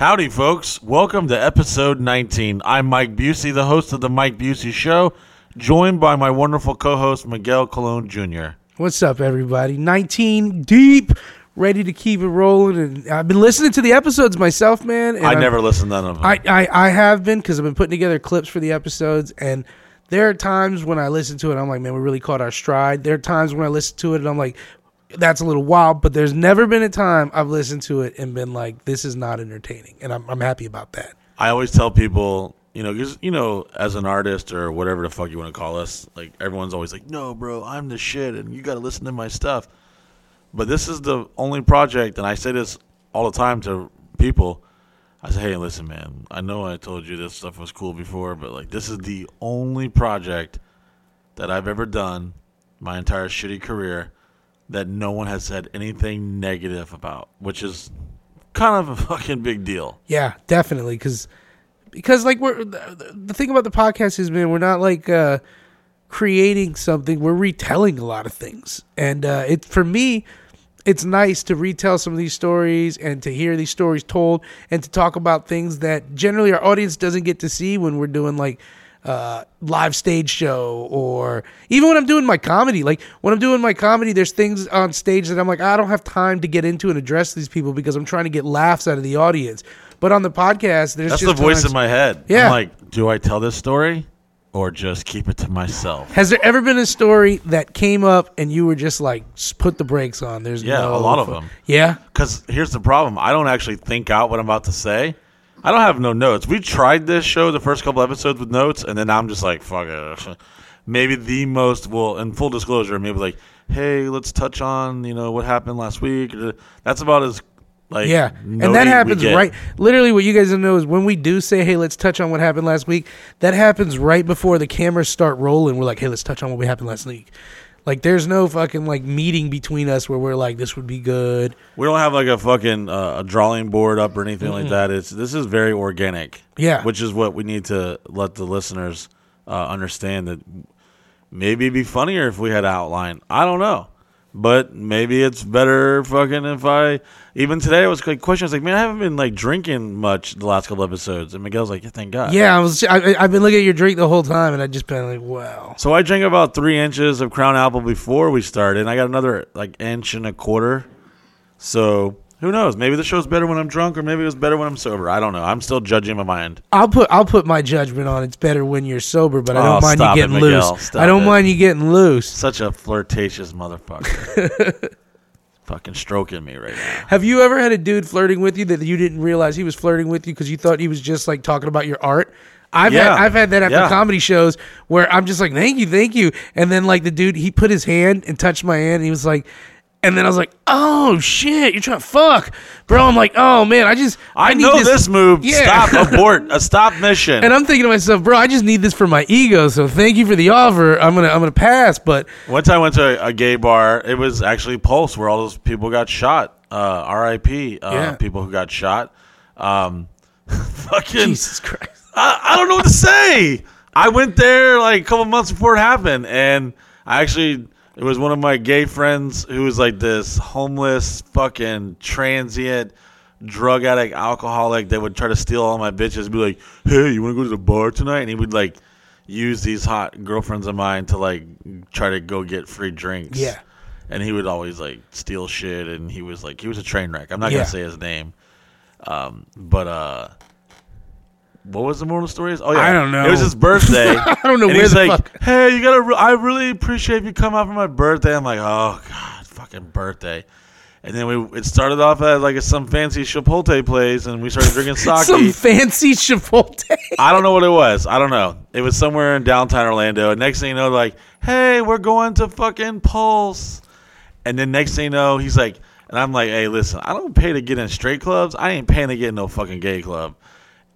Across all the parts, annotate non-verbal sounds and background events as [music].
Howdy, folks. Welcome to episode 19. I'm Mike Busey, the host of The Mike Busey Show, joined by my wonderful co host, Miguel Colon Jr. What's up, everybody? 19 deep, ready to keep it rolling. And I've been listening to the episodes myself, man. And I I'm- never listened to none of them. I, I, I have been because I've been putting together clips for the episodes. And there are times when I listen to it, I'm like, man, we really caught our stride. There are times when I listen to it and I'm like, that's a little wild. But there's never been a time I've listened to it and been like, this is not entertaining. And I'm, I'm happy about that. I always tell people, you know, because, you know, as an artist or whatever the fuck you want to call us, like, everyone's always like, no, bro, I'm the shit and you got to listen to my stuff. But this is the only project, and I say this all the time to people. I say, hey, listen, man, I know I told you this stuff was cool before, but, like, this is the only project that I've ever done my entire shitty career that no one has said anything negative about, which is kind of a [laughs] fucking big deal. Yeah, definitely. Because because like we're the, the thing about the podcast is, man, we're not like uh, creating something. We're retelling a lot of things, and uh, it for me, it's nice to retell some of these stories and to hear these stories told and to talk about things that generally our audience doesn't get to see when we're doing like uh, live stage show or even when I'm doing my comedy. Like when I'm doing my comedy, there's things on stage that I'm like, I don't have time to get into and address these people because I'm trying to get laughs out of the audience. But on the podcast, there's That's just the voice times- in my head. Yeah. I'm like, do I tell this story or just keep it to myself? Has there ever been a story that came up and you were just like, "S- put the brakes on? There's Yeah, no a lot of fu- them. Yeah, Because here's the problem I don't actually think out what I'm about to say. I don't have no notes. We tried this show the first couple episodes with notes, and then I'm just like, fuck it. [laughs] Maybe the most, well, in full disclosure, maybe like, hey, let's touch on, you know, what happened last week. That's about as, like, yeah, and that happens right. Literally, what you guys don't know is when we do say, "Hey, let's touch on what happened last week," that happens right before the cameras start rolling. We're like, "Hey, let's touch on what we happened last week." Like, there's no fucking like meeting between us where we're like, "This would be good." We don't have like a fucking uh, a drawing board up or anything like that. It's this is very organic. Yeah. which is what we need to let the listeners uh, understand that maybe it'd be funnier if we had an outline. I don't know, but maybe it's better fucking if I. Even today, I was like questioning. I was like, man, I haven't been like drinking much the last couple episodes, and Miguel's like, yeah, thank God. Yeah, I was. I, I've been looking at your drink the whole time, and I just been like, "Wow." So I drank about three inches of Crown Apple before we started, and I got another like inch and a quarter. So who knows? Maybe the show's better when I'm drunk, or maybe it was better when I'm sober. I don't know. I'm still judging my mind. I'll put I'll put my judgment on it's better when you're sober, but I oh, don't Oh, mind you stop it, getting Miguel. loose. Stop I don't it. mind you getting loose. Such a flirtatious motherfucker. [laughs] Fucking stroking me right now. Have you ever had a dude flirting with you that you didn't realize he was flirting with you because you thought he was just like talking about your art? I've Yeah. had I've had that after Yeah. comedy shows where I'm just like, thank you, thank you, and then like the dude he put his hand and touched my hand and he was like, and then I was like, oh shit, you're trying to fuck, bro. I'm like, oh man, I just I, need know this, move. Yeah. Stop. [laughs] Abort. A stop mission. And I'm thinking to myself, bro, I just need this for my ego. So thank you for the offer. I'm gonna I'm gonna pass, but One time I went to a, a gay bar. It was actually Pulse, where all those people got shot. Uh, R.I.P. Uh, Yeah. People who got shot. Um, [laughs] fucking. Jesus Christ. I, I don't know what to say. I went there like a couple months before it happened, and I actually it was one of my gay friends who was like this homeless, fucking transient, drug addict, alcoholic that would try to steal all my bitches. Be like, "Hey, you want to go to the bar tonight?" And he would like use these hot girlfriends of mine to like try to go get free drinks. Yeah. And he would always like steal shit, and he was like he was a train wreck. I'm not Yeah. gonna say his name, um, but uh. What was the moral of the story? Oh yeah, I don't know. It was his birthday. [laughs] I don't know and where he's the like, fuck- Hey, you gotta. Re- I really appreciate if you come out for my birthday. I'm like, oh god, fucking birthday. And then we it started off at like some fancy Chipotle place, and we started drinking [laughs] sake. Some fancy Chipotle. I don't know what it was. I don't know. It was somewhere in downtown Orlando. And next thing you know, like, hey, we're going to fucking Pulse. And then next thing you know, he's like, and I'm like, hey, listen, I don't pay to get in straight clubs. I ain't paying to get in no fucking gay club.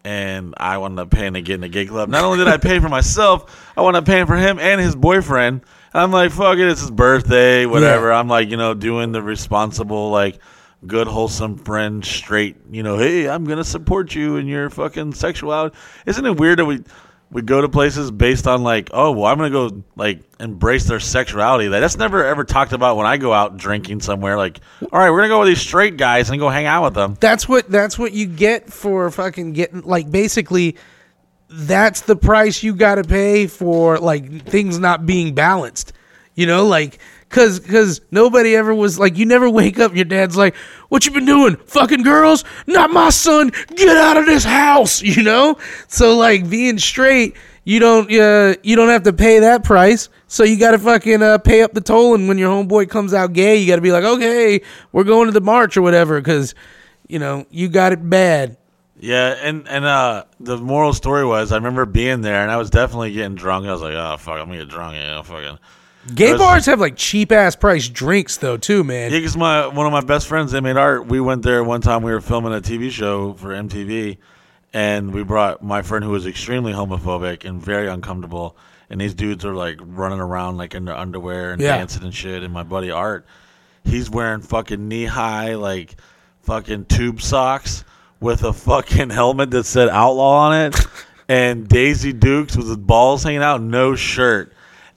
And I wound up paying to get in a gay club. Not only did I pay for myself, I wound up paying for him and his boyfriend. And I'm like, fuck it, it's his birthday, whatever. Yeah. I'm like, you know, doing the responsible, like, good, wholesome friend, straight, you know, hey, I'm going to support you in your fucking sexuality. Isn't it weird that we we go to places based on like, oh, well, I'm gonna go like embrace their sexuality. Like, That's never ever talked about when I go out drinking somewhere. Like, all right, we're gonna go with these straight guys and go hang out with them. That's what that's what you get for fucking getting like basically that's the price you got to pay for like things not being balanced. You know, like cuz cuz nobody ever was like you never wake up your dad's like, "What you been doing? Fucking girls? Not my son. Get out of this house." [laughs] You know? So like being straight, you don't uh, you don't have to pay that price. So you got to fucking uh, pay up the toll and when your homeboy comes out gay, you got to be like, "Okay, we're going to the march or whatever cuz you know, you got it bad." Yeah, and and uh, the moral story was I remember being there and I was definitely getting drunk. I was like, oh fuck, I'm gonna get drunk. Yeah, fucking. Gay was- bars have like cheap ass price drinks though too, man. Yeah, because my one of my best friends, they made art. We went there one time. We were filming a TV show for MTV, and we brought my friend who was extremely homophobic and very uncomfortable. And these dudes are like running around like in their underwear and Yeah. dancing and shit. And my buddy Art, he's wearing fucking knee high like fucking tube socks with a fucking helmet that said outlaw on it, and Daisy Dukes with his balls hanging out, no shirt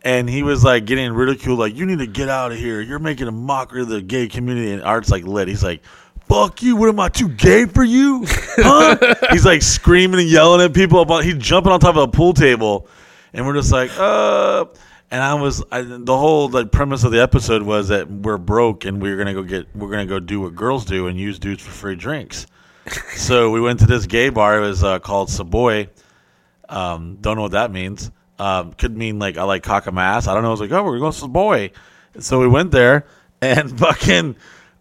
and he was like getting ridiculed, like, you need to get out of here. You're making a mockery of the gay community. And Art's like lit. He's like, fuck you. What am I too gay for you? [laughs] Huh? he's like screaming and yelling at people about, he's jumping on top of a pool table. And we're just like, uh, and I was, I, the whole like premise of the episode was that we're broke and we're going to go get, we're to go do what girls do and use dudes for free drinks. so we went to this gay bar. It was uh, called Savoy. Um, don't know what that means. Um, could mean like I like cock a mass. I don't know. I was like, oh, we're going to the boy. So we went there and [laughs] fucking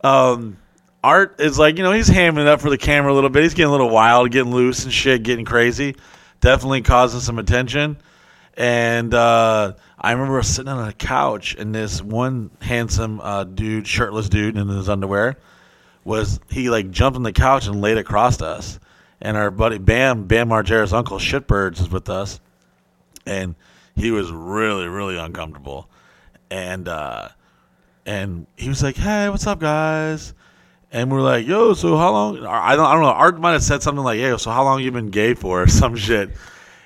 um, Art is like, you know, he's hamming it up for the camera a little bit. He's getting a little wild, getting loose and shit, getting crazy. Definitely causing some attention. And uh, I remember sitting on a couch and this one handsome uh, dude, shirtless dude in his underwear, was he like jumped on the couch and laid across us. And our buddy Bam, Bam Margera's uncle Shitbirds is with us. And he was really, really uncomfortable. And uh and he was like, Hey, what's up guys? And we're like, Yo, so how long I don't I don't know, Art might have said something like, Yo, so how long you been gay for [laughs] or some shit.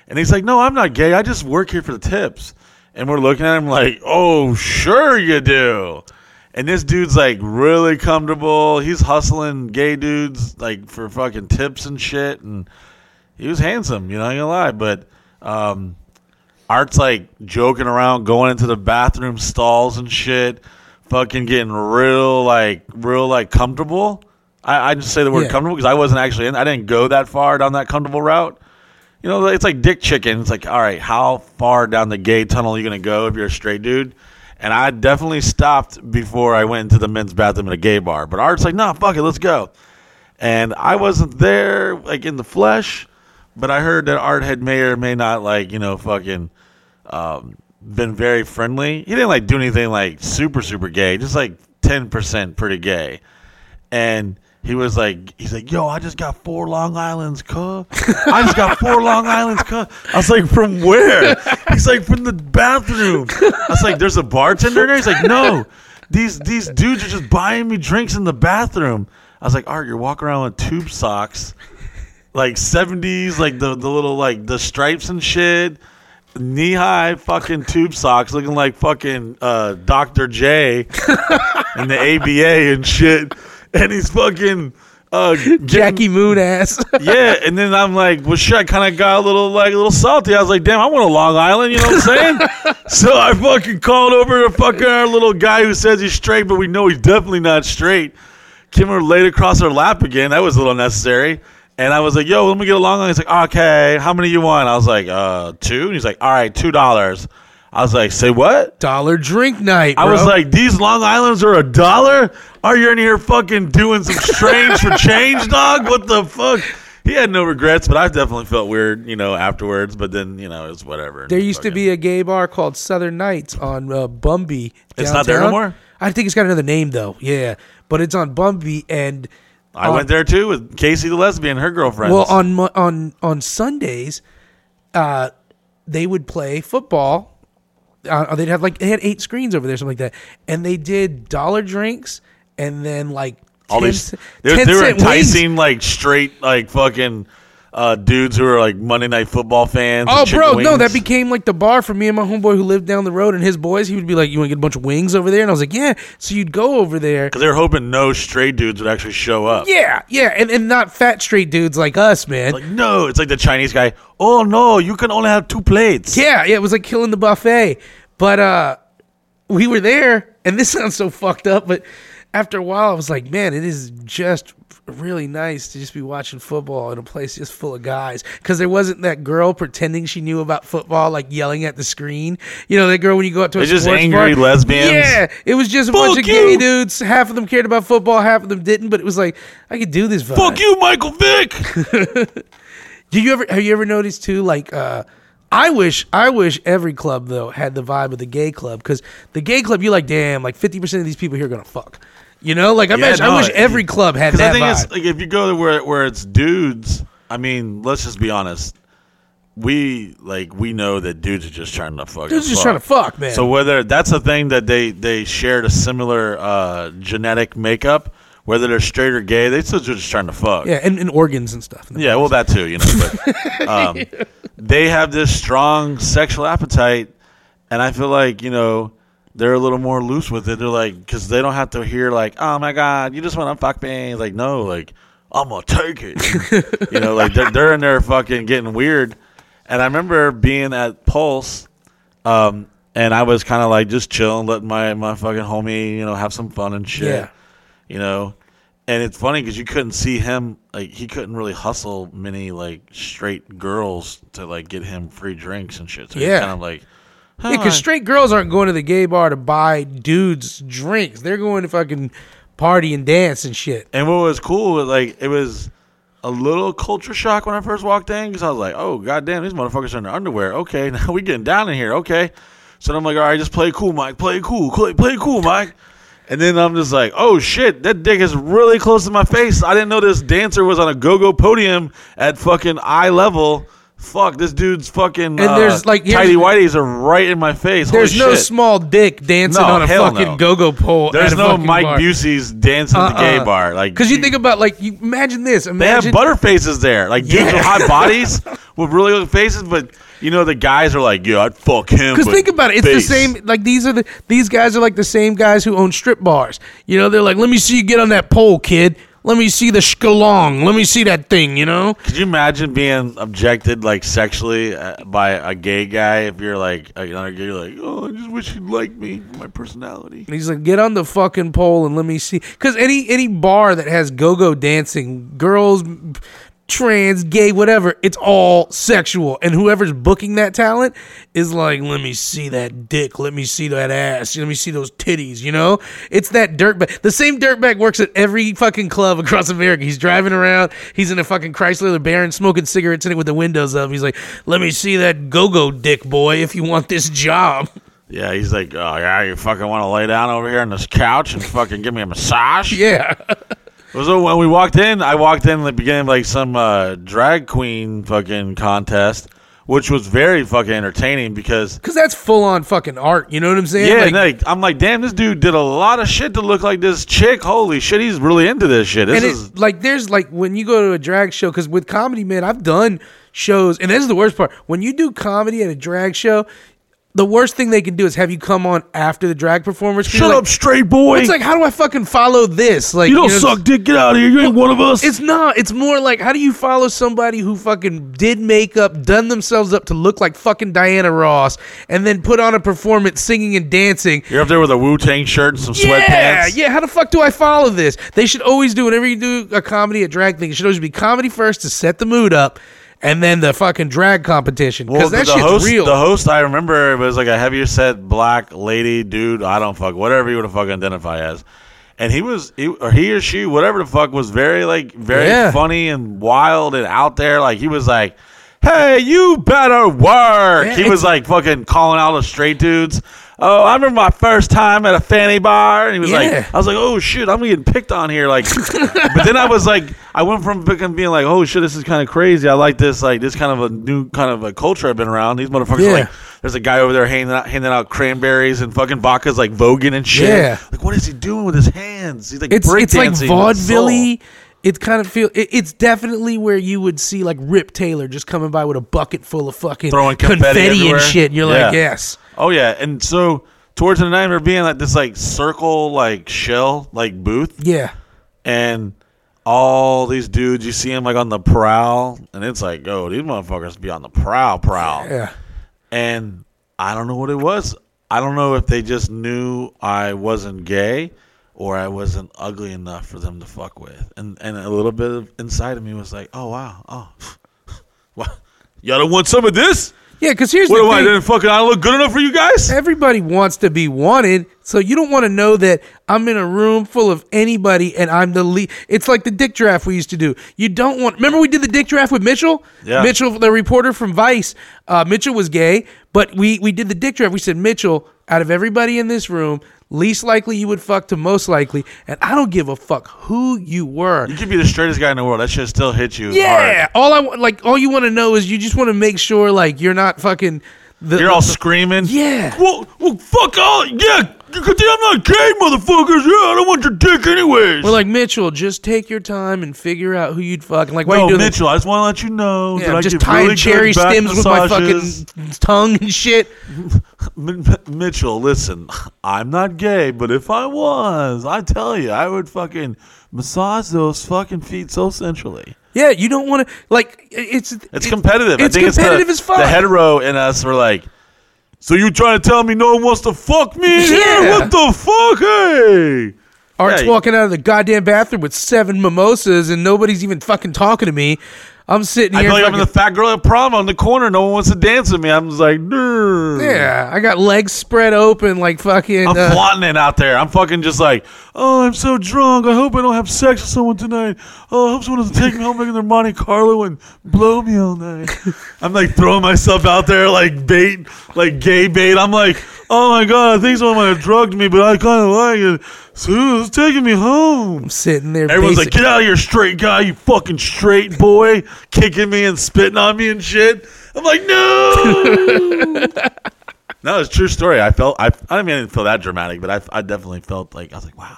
And he's like, No, I'm not gay, I just work here for the tips. And we're looking at him like, Oh, sure you do. And this dude's like really comfortable. He's hustling gay dudes like for fucking tips and shit. And he was handsome, you know, I ain't gonna lie. But um, Art's like joking around, going into the bathroom stalls and shit, fucking getting real like real like comfortable. I, I just say the word Yeah. comfortable because I wasn't actually in. I didn't go that far down that comfortable route. You know, it's like dick chicken. It's like, all right, how far down the gay tunnel are you gonna go if you're a straight dude? And I definitely stopped before I went into the men's bathroom at a gay bar. But Art's like, no, fuck it, let's go. And I wasn't there like in the flesh, but I heard that Art had may or may not like, you know, fucking um, been very friendly. He didn't like do anything like super, super gay, just like 10% pretty gay. And he was like, he's like, yo, I just got four Long Islands, cuh. I just got four [laughs] Long Islands, cuh. I was like, from where? He's like, from the bathroom. I was like, there's a bartender there? He's like, no. These these dudes are just buying me drinks in the bathroom. I was like, Art, you're walking around with tube socks, like 70s, like the, the little, like the stripes and shit knee high fucking tube socks looking like fucking uh, Dr. J [laughs] and the ABA and shit. And he's fucking uh, getting- Jackie Moon ass. [laughs] Yeah, and then I'm like, well, shit, I kind of got a little like a little salty. I was like, damn, I want a Long Island, you know what I'm saying? [laughs] so I fucking called over to fucking our little guy who says he's straight, but we know he's definitely not straight. Kimmer laid across her lap again. That was a little necessary. And I was like, yo, let me get a Long Island. He's like, okay, how many you want? I was like, uh, two. And he's like, all right, two dollars. I was like, say what? Dollar drink night. I was like, these Long Islands are a dollar? Are you in here fucking doing some strange for change, dog? What the fuck? He had no regrets, but I definitely felt weird, you know, afterwards. But then, you know, it was whatever. There used to be a gay bar called Southern Nights on uh, Bumby. It's not there no downtown. more? I think it's got another name though. Yeah, but it's on Bumby and I on- went there too with Casey the lesbian, her girlfriend. Well, on on on Sundays, uh, they would play football. Uh, they'd have like they had eight screens over there, something like that, and they did dollar drinks and then like all 10 these they, 10 they were cent wings. enticing like straight like fucking uh, dudes who are like Monday Night Football fans. Oh, bro, no, that became like the bar for me and my homeboy who lived down the road and his boys. He would be like, "You want to get a bunch of wings over there?" And I was like, "Yeah." So you'd go over there. because they were hoping no straight dudes would actually show up. Yeah, yeah, and, and not fat straight dudes like us, man. Like no, it's like the Chinese guy. Oh no, you can only have two plates. Yeah, yeah, it was like killing the buffet. But uh we were there, and this [laughs] sounds so fucked up, but after a while I was like, man, it is just really nice to just be watching football in a place just full of guys because there wasn't that girl pretending she knew about football like yelling at the screen you know that girl when you go up to a just angry bar? lesbians. yeah it was just a bunch Fuck of gay dudes half of them cared about football half of them didn't but it was like i could do this vibe. Fuck you, Michael Vick. [laughs] Do you ever have you ever noticed too? Like, uh, I wish I wish every club though had the vibe of the gay club because the gay club you're like, damn, like fifty percent of these people here are gonna fuck. You know, like I, Yeah, imagine, no, I wish every club had that I think vibe. it's like if you go to where where it's dudes. I mean, let's just be honest. We like we know that dudes are just trying to fuck. Dudes just trying to fuck, man. So whether that's the thing that they they shared a similar uh, genetic makeup, whether they're straight or gay, they still just trying to fuck. yeah, and, and organs and stuff. Yeah, well, that too, you know. But [laughs] um, they have this strong sexual appetite, and I feel like you know they're a little more loose with it. They're like because they don't have to hear like, "Oh my god, you just want to fuck me." Like, no, like I'm gonna take it. you know, like they're, they're in there fucking getting weird. And I remember being at Pulse, um, and I was kind of like just chilling, letting my my fucking homie, you know, have some fun and shit Yeah. you know and it's funny because you couldn't see him like he couldn't really hustle many like straight girls to like get him free drinks and shit so Yeah. kind of like Yeah, because straight girls aren't going to the gay bar to buy dudes drinks. They're going to fucking party and dance and shit. and what was cool was like it was a little culture shock when I first walked in because I was like, oh goddamn, these motherfuckers are in their underwear. Okay, [laughs] now we getting down in here. Okay, so then I'm like, all right, just play cool, Mike. Play cool, play, play cool, Mike. And then I'm just like, oh shit, that dick is really close to my face. I didn't know this dancer was on a go-go podium at fucking eye level. Fuck, this dude's fucking And uh, there's, like, tidy whities are right in my face. There's Holy no shit. small dick dancing No, on a hell fucking no. go-go pole. There's at a no fucking Mike bar. Busey's dancing at the gay Uh-uh. bar. Like, Because you think about like you imagine this. They have Imagine butter faces there, like dudes Yeah. with hot bodies [laughs] with really good faces. But you know, the guys are like, "Yeah, I'd fuck him." Because but think about it, it's face. the same. Like these are the these guys are like the same guys who own strip bars. You know, they're like, let me see you get on that pole, kid. Let me see the shkalong. Let me see that thing. You know, Could you imagine being objected like sexually uh, by a gay guy if you're like another gay? You're like, "Oh, I just wish he'd like me, for my personality." and he's like, get on the fucking pole and let me see. Because any any bar that has go go dancing, girls, trans, gay, whatever, it's all sexual. And whoever's booking that talent is like, let me see that dick. Let me see that ass. Let me see those titties. You know, it's that dirtbag. The same dirtbag works at every fucking club across America. He's driving around. He's in a fucking Chrysler LeBaron smoking cigarettes in it with the windows up. He's like, let me see that go go dick, boy, if you want this job. Yeah, he's like, "Oh yeah, you fucking want to lay down over here on this couch and fucking give me a massage?" [laughs] Yeah. So when we walked in, I walked in at the beginning of like some uh, drag queen fucking contest, which was very fucking entertaining because Because that's full on fucking art. You know what I'm saying? Yeah, Like, like, I'm like, damn, this dude did a lot of shit to look like this chick. Holy shit, he's really into this shit. This and is it's like there's like when you go to a drag show because with comedy man i've done shows and this is the worst part when you do comedy at a drag show the worst thing they can do is have you come on after the drag performance shut You're up, straight boy. it's like how do i fucking follow this like you don't know, suck dick. Get out of here. You ain't one of us. it's not it's more like how do you follow somebody who fucking did makeup done themselves up to look like fucking diana ross and then put on a performance singing and dancing You're up there with a Wu Tang shirt and some Yeah, sweatpants. yeah. How the fuck do I follow this? They should always do whenever you do a comedy, a drag thing. It should always be comedy first to set the mood up, and then the fucking drag competition because the, that the shit's host, real. the host, I remember was like a heavier set black lady dude. I don't fuck whatever you would to fucking identify as, and he was, he, or he or she, whatever the fuck, was very like very Yeah. funny and wild and out there. Like he was like, "Hey, you better work." Yeah, he was like fucking calling out the straight dudes. Oh, I remember my first time at a fanny bar, and he was Yeah. like, "I was like, oh shit, I'm getting picked on here." Like, [laughs] but then I was like, I went from fucking being like, "Oh shit, this is kind of crazy." I like this, like this kind of a new kind of a culture I've been around. These motherfuckers, Yeah. are like, there's a guy over there handing out handing out cranberries and fucking vodkas like voguing and shit. Yeah. like what is he doing with his hands? He's like it's it's like breakdancing with his vaudeville. It kind of feel it, it's definitely where you would see like Rip Taylor just coming by with a bucket full of fucking Throwing confetti and shit. And you're Yeah. like, yes, Oh yeah, and so towards the night we're being like this like circle like shell like booth, yeah, and all these dudes you see them like on the prowl, and it's like, oh, these motherfuckers be on the prowl, prowl, yeah. and I don't know what it was. I don't know if they just knew I wasn't gay or I wasn't ugly enough for them to fuck with, and and a little bit of inside of me was like, oh wow, oh, [laughs] what, y'all don't want some of this? Yeah, because here's What the do I didn't fucking I look good enough for you guys? Everybody wants to be wanted, so you don't want to know that I'm in a room full of anybody and I'm the lead. It's like the dick draft we used to do. You don't want. Remember we did the dick draft with Mitchell. Yeah. Mitchell, the reporter from Vice. Uh, Mitchell was gay, but we we did the dick draft. We said Mitchell, out of everybody in this room, least likely you would fuck to most likely, and I don't give a fuck who you were. You could be the straightest guy in the world. That shit still hits you Yeah, hard. all I want, like, all you want to know is you just want to make sure, like, you're not fucking. The, You're all the- screaming. Yeah. Well, well, fuck all. Yeah, I'm not gay, motherfuckers. Yeah, I don't want your dick anyways. We're like Mitchell, just take your time and figure out who you'd fuck. And like, why no, you doing? Mitchell, I just want to let you know Yeah, that I'm I just tying really cherry stems with my fucking tongue and shit. [laughs] M- M- Mitchell, listen, I'm not gay, but if I was, I tell you, I would fucking massage those fucking feet so sensually. Yeah, you don't want to like. It's It's competitive. It's I think competitive it's as the, fuck. The hetero in us were like, so you trying to tell me no one wants to fuck me? [laughs] Yeah. what the fuck? Hey. Art's Yeah. walking out of the goddamn bathroom with seven mimosas and nobody's even fucking talking to me. I'm sitting here. I feel like I'm the fat girl at prom on the corner. No one wants to dance with me. I'm just like, Durr. yeah, I got legs spread open like fucking. I'm uh, flaunting it out there. I'm fucking just like, oh, I'm so drunk. I hope I don't have sex with someone tonight. Oh, I hope someone doesn't take me home making their Monte Carlo and blow me all night. [laughs] I'm like throwing myself out there like bait, like gay bait. I'm like, oh my god, I think someone might have drugged me, but I kind of like it. So it's taking me home. sitting there. Everyone's basic- like, get out of here, straight guy, you fucking straight boy, kicking me and spitting on me and shit. I'm like, no. [laughs] no, it's a true story. I felt, I, I mean I didn't feel that dramatic, but I, I definitely felt like, I was like, wow,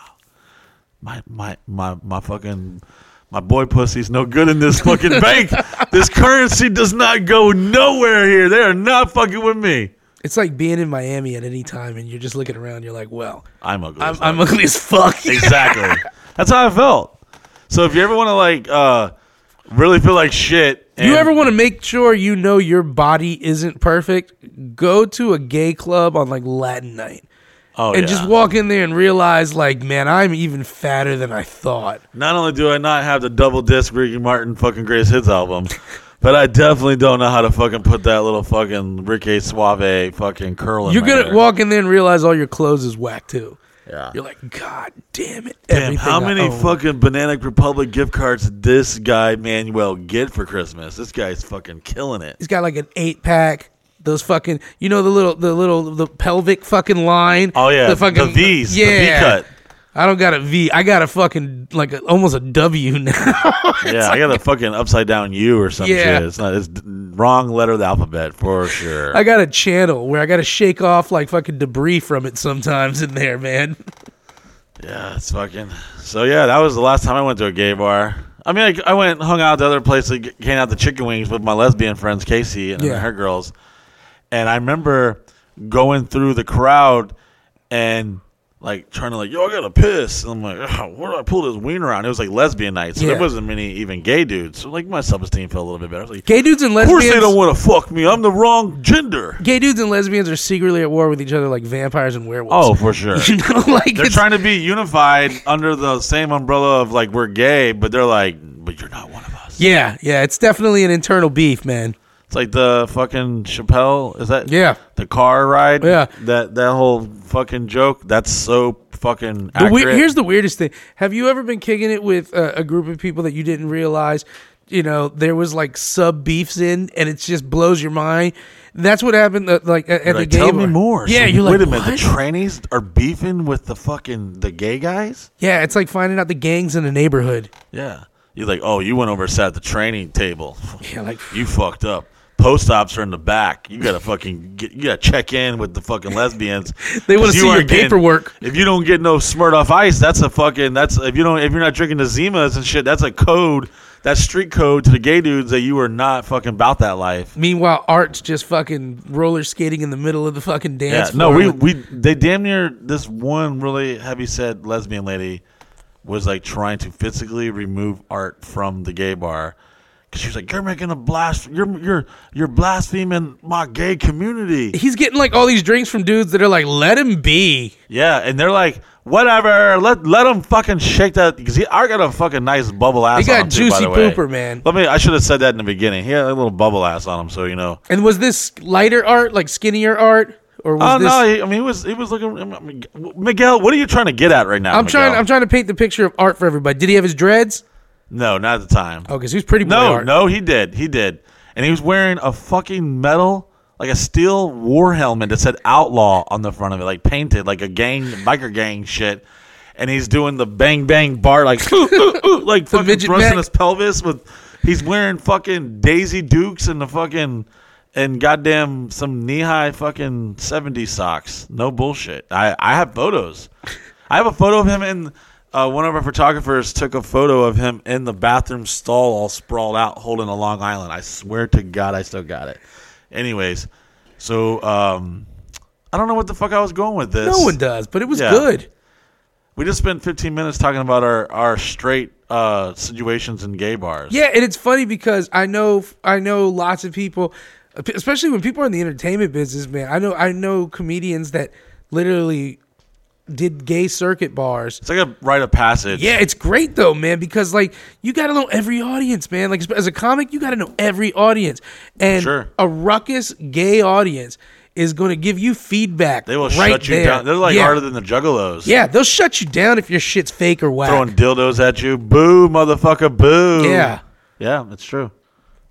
my, my, my, my fucking, my boy pussy's no good in this fucking bank. [laughs] This currency does not go nowhere here. They are not fucking with me. It's like being in Miami at any time and you're just looking around. You're like, well, I'm ugly. I'm, as I'm ugly as fuck. [laughs] exactly. That's how I felt. So if you ever want to like uh really feel like shit, you ever want to make sure you know your body isn't perfect? Go to a gay club on like Latin night oh, and yeah. just walk in there and realize, like, man, I'm even fatter than I thought. Not only do I not have the double disc Ricky Martin fucking greatest hits album, but I definitely don't know how to fucking put that little fucking Ricky Suave fucking curl in You're my gonna hair. walk in there and realize all your clothes is whack too. Yeah. You're like, God damn it! Damn, everything how I many own." fucking Banana Republic gift cards did this guy Manuel get for Christmas? This guy's fucking killing it. He's got like an eight pack. Those fucking, you know, the little, the little, the pelvic fucking line. Oh yeah, the fucking the V's, Yeah, the V cut. I don't got a V. I got a fucking like a, almost a W now. [laughs] Yeah, I got a fucking upside down U or some Yeah. shit. It's not. It's wrong letter of the alphabet for sure. I got a channel where I got to shake off like fucking debris from it sometimes in there, man. Yeah, it's fucking. So yeah, that was the last time I went to a gay bar. I mean, I, I went hung out the other place, like, came out the chicken wings with my lesbian friends Casey and Yeah. her girls, and I remember going through the crowd and like trying to like, yo, I gotta piss. And I'm like, "Ugh, where do I pull this wiener out? And it was like lesbian night, so Yeah. there wasn't many even gay dudes. So like my self esteem felt a little bit better. Like, Gay dudes and lesbians. of course they don't want to fuck me. I'm the wrong gender. gay dudes and lesbians are secretly at war with each other like vampires and werewolves. Oh, for sure. [laughs] you know, like They're trying to be unified under the same umbrella of like we're gay, but they're like, but you're not one of us. yeah, yeah. It's definitely an internal beef, man. It's like the fucking Chappelle. Is that Yeah. the car ride? Yeah. That that whole fucking joke. That's so fucking The we- here's the weirdest thing. Have you ever been kicking it with a, a group of people that you didn't realize, you know, there was like sub beefs in, and it just blows your mind? That's what happened. uh, like at, at You're the like, gay tell me more. Yeah, you're wait like, a minute. what? The trannies are beefing with the fucking the gay guys. yeah, it's like finding out the gangs in the neighborhood. Yeah. You're like, oh, you went over and sat at the training table. Yeah, like You fucked up. Post ops are in the back. You gotta fucking get, you gotta check in with the fucking lesbians. [laughs] They want to you see your getting- paperwork. If you don't get no Smirnoff Ice, that's a fucking that's if you don't if you're not drinking the Zimas and shit, that's a code. That's street code to the gay dudes that you are not fucking about that life. Meanwhile, Art's just fucking roller skating in the middle of the fucking dance. Yeah, no, we we they damn near this one really heavy set lesbian lady was like trying to physically remove art from the gay bar she was like, "You're making a blast, you're you're you're blaspheming my gay community." He's getting like all these drinks from dudes that are like, let him be. Yeah, and they're like, "Whatever, let let him fucking shake that." Because he, I got a fucking nice bubble ass. He got on him too, by juicy the way. pooper, man. Let me. I should have said that in the beginning. He had a little bubble ass on him, so you know. And was this lighter art, like skinnier art, or was Oh this? no! He, I mean, he was he was looking. I mean, Miguel, what are you trying to get at right now? I'm trying. I'm trying to paint the picture of Art for everybody. Did he have his dreads? No, not at the time. Oh, because he was pretty. no, Art. no, he did. He did. And he was wearing a fucking metal, like a steel war helmet that said outlaw on the front of it, like painted, like a gang, biker gang shit. And he's doing the bang bang bar, like, ooh, ooh, ooh, [laughs] like fucking thrusting neck. his pelvis with. He's wearing fucking Daisy Dukes and the fucking. And goddamn some knee high fucking 70 socks. No bullshit. I, I have photos. I have a photo of him in. Uh, one of our photographers took a photo of him in the bathroom stall, all sprawled out, holding a Long Island. I swear to God, I still got it. Anyways, so um, I don't know what the fuck I was going with this. No one does, but it was Yeah. good. We just spent 15 minutes talking about our our straight uh, situations in gay bars. Yeah, and it's funny because I know I know lots of people, especially when people are in the entertainment business. Man, I know I know comedians that literally did gay circuit bars. It's like a rite of passage. Yeah, it's great though, man, because like you got to know every audience, man. Like as a comic, you got to know every audience, and Sure. a ruckus gay audience is going to give you feedback. They will right shut you there. down. They're like yeah. harder than the juggalos. Yeah, they'll shut you down if your shit's fake or whack. Throwing dildos at you. Boo, motherfucker, boo. Yeah. Yeah, it's true.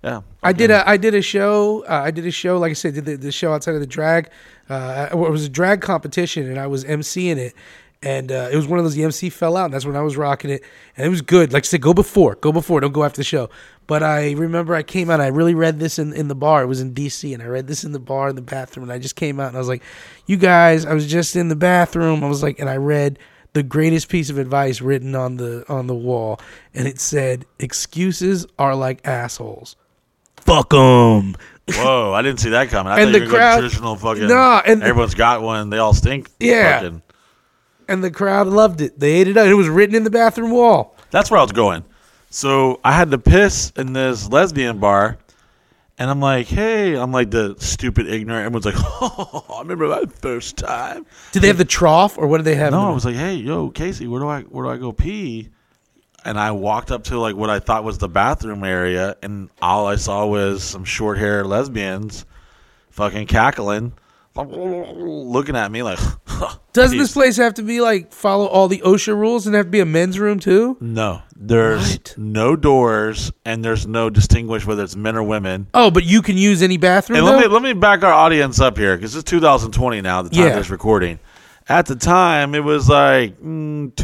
Yeah. I did a I did a show. Uh, I did a show. Like I said, did the, the show outside of the drag. Uh, it was a drag competition, and I was emceeing it. And uh, it was one of those the MC fell out, and that's when I was rocking it, and it was good. Like I said, go before, go before, don't go after the show. But I remember I came out. I really read this in, in the bar. It was in DC, and I read this in the bar in the bathroom. And I just came out, and I was like, "You guys, I was just in the bathroom. I was like, and I read the greatest piece of advice written on the on the wall, and it said, "Excuses are like assholes." Fuck them. Whoa, I didn't see that coming. I And thought the you were crowd- traditional fucking. Nah, and- everyone's got one. They all stink. Yeah. Fucking- and the crowd loved it. They ate it up. It was written in the bathroom wall. That's where I was going. So I had to piss in this lesbian bar, and I'm like, hey, I'm like the stupid ignorant. Everyone's like, [laughs] oh, I remember that first time. Did they have the trough, or what did they have? No, I was like, hey, yo, Casey, where do I where do I go pee? And I walked up to like what I thought was the bathroom area, and all I saw was some short hair lesbians, fucking cackling, looking at me like. [laughs] Doesn't this place have to be like follow all the OSHA rules and have to be a men's room too? No, there's What? no doors, and there's no distinguish whether it's men or women. Oh, but you can use any bathroom. And let me let me back our audience up here because it's 2020 now. The time Yeah. of this recording. At the time, it was like mm,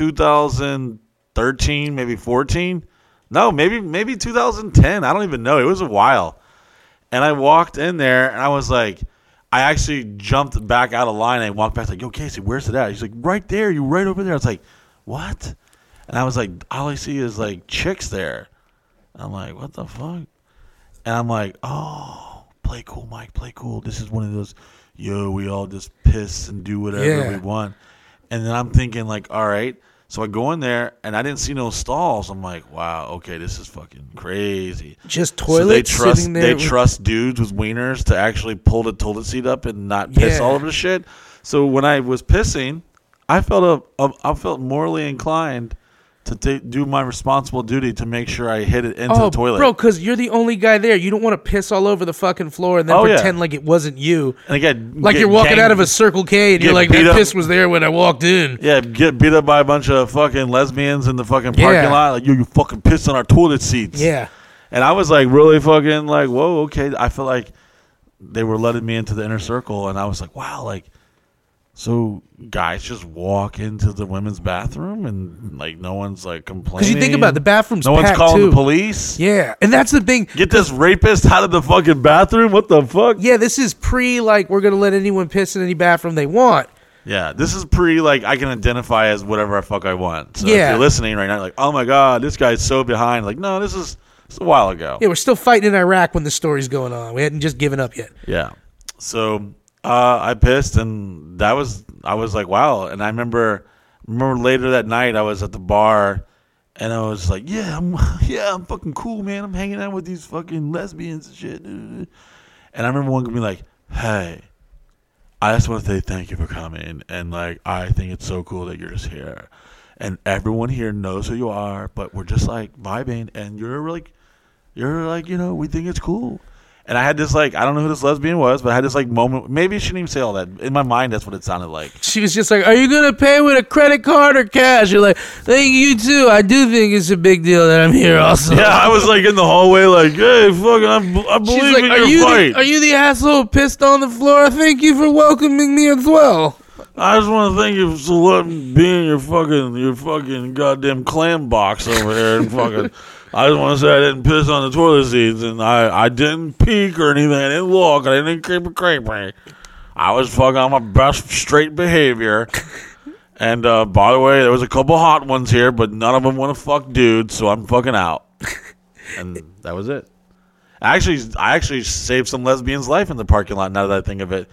2013, maybe 14. No, maybe maybe 2010. I don't even know. It was a while. And I walked in there, and I was like, I actually jumped back out of line and walked back like, "Yo, Casey, where's it at?" He's like, "Right there. You right over there." I was like, "What?" And I was like, "All I see is like chicks there." I'm like, "What the fuck?" And I'm like, "Oh, play cool, Mike. Play cool. This is one of those, yo, we all just piss and do whatever Yeah. we want." And then I'm thinking like, "All right." So I go in there and I didn't see no stalls. I'm like, "Wow, okay, this is fucking crazy." just So they toilets trust sitting there. they with- trust dudes with wieners to actually pull the toilet seat up and not piss Yeah. all over the shit. So when I was pissing, I felt a, a I felt morally inclined to ta- do my responsible duty to make sure I hit it into oh, the toilet. bro, because you're the only guy there. You don't want to piss all over the fucking floor and then Oh, yeah. pretend like it wasn't you. and again, Like you're walking gang- out of a Circle K and you're like, that up. piss was there when I walked in. yeah, get beat up by a bunch of fucking lesbians in the fucking parking Yeah. lot. Like, yo, you fucking pissed on our toilet seats. Yeah. And I was like really fucking like, whoa, okay. I feel like they were letting me into the inner circle, and I was like, wow, like. So guys just walk into the women's bathroom and like no one's like complaining. Because you think about it, the bathrooms. no one's calling too. the police. Yeah, and that's the thing. Get this rapist out of the fucking bathroom. What the fuck? Yeah, this is pre like we're gonna let anyone piss in any bathroom they want. Yeah, this is pre like I can identify as whatever I fuck I want. So if Yeah. you're listening right now, like, oh my god, this guy's so behind. Like, no, this is this is a while ago. Yeah, we're still fighting in Iraq when the story's going on. We hadn't just given up yet. Yeah. So uh, I pissed, and that was I was like, wow. And I remember remember later that night, I was at the bar, and I was like, yeah, I'm [laughs] yeah, I'm fucking cool, man. I'm hanging out with these fucking lesbians and shit. [laughs] And I remember one being like, hey. I just want to say thank you for coming, and like I think it's so cool that you're just here, and everyone here knows who you are, but we're just like vibing, and you're like, you're like, you know, we think it's cool, and I had this like, I don't know who this lesbian was, but I had this like moment. Maybe she didn't even say all that. In my mind, that's what it sounded like. She was just like, "Are you gonna pay with a credit card or cash?" You're like, "Thank you too. I do think it's a big deal that I'm here." Also, Yeah, I was like in the hallway, like, hey, fucking, I'm, I believe She's like, in "Are your you fight. the, are you the asshole pissed on the floor? Thank you for welcoming me as well." I just want to thank you for letting being your fucking your fucking goddamn clam box over here and fucking. [laughs] I just want to say I didn't piss on the toilet seats and I I didn't peek or anything. I didn't look. I didn't creep a creepy. I was fucking on my best straight behavior. [laughs] And uh, by the way, there was a couple hot ones here, but none of them want to fuck dudes, so I'm fucking out. [laughs] and that was it. I actually, I actually saved some lesbian's life in the parking lot. Now that I think of it,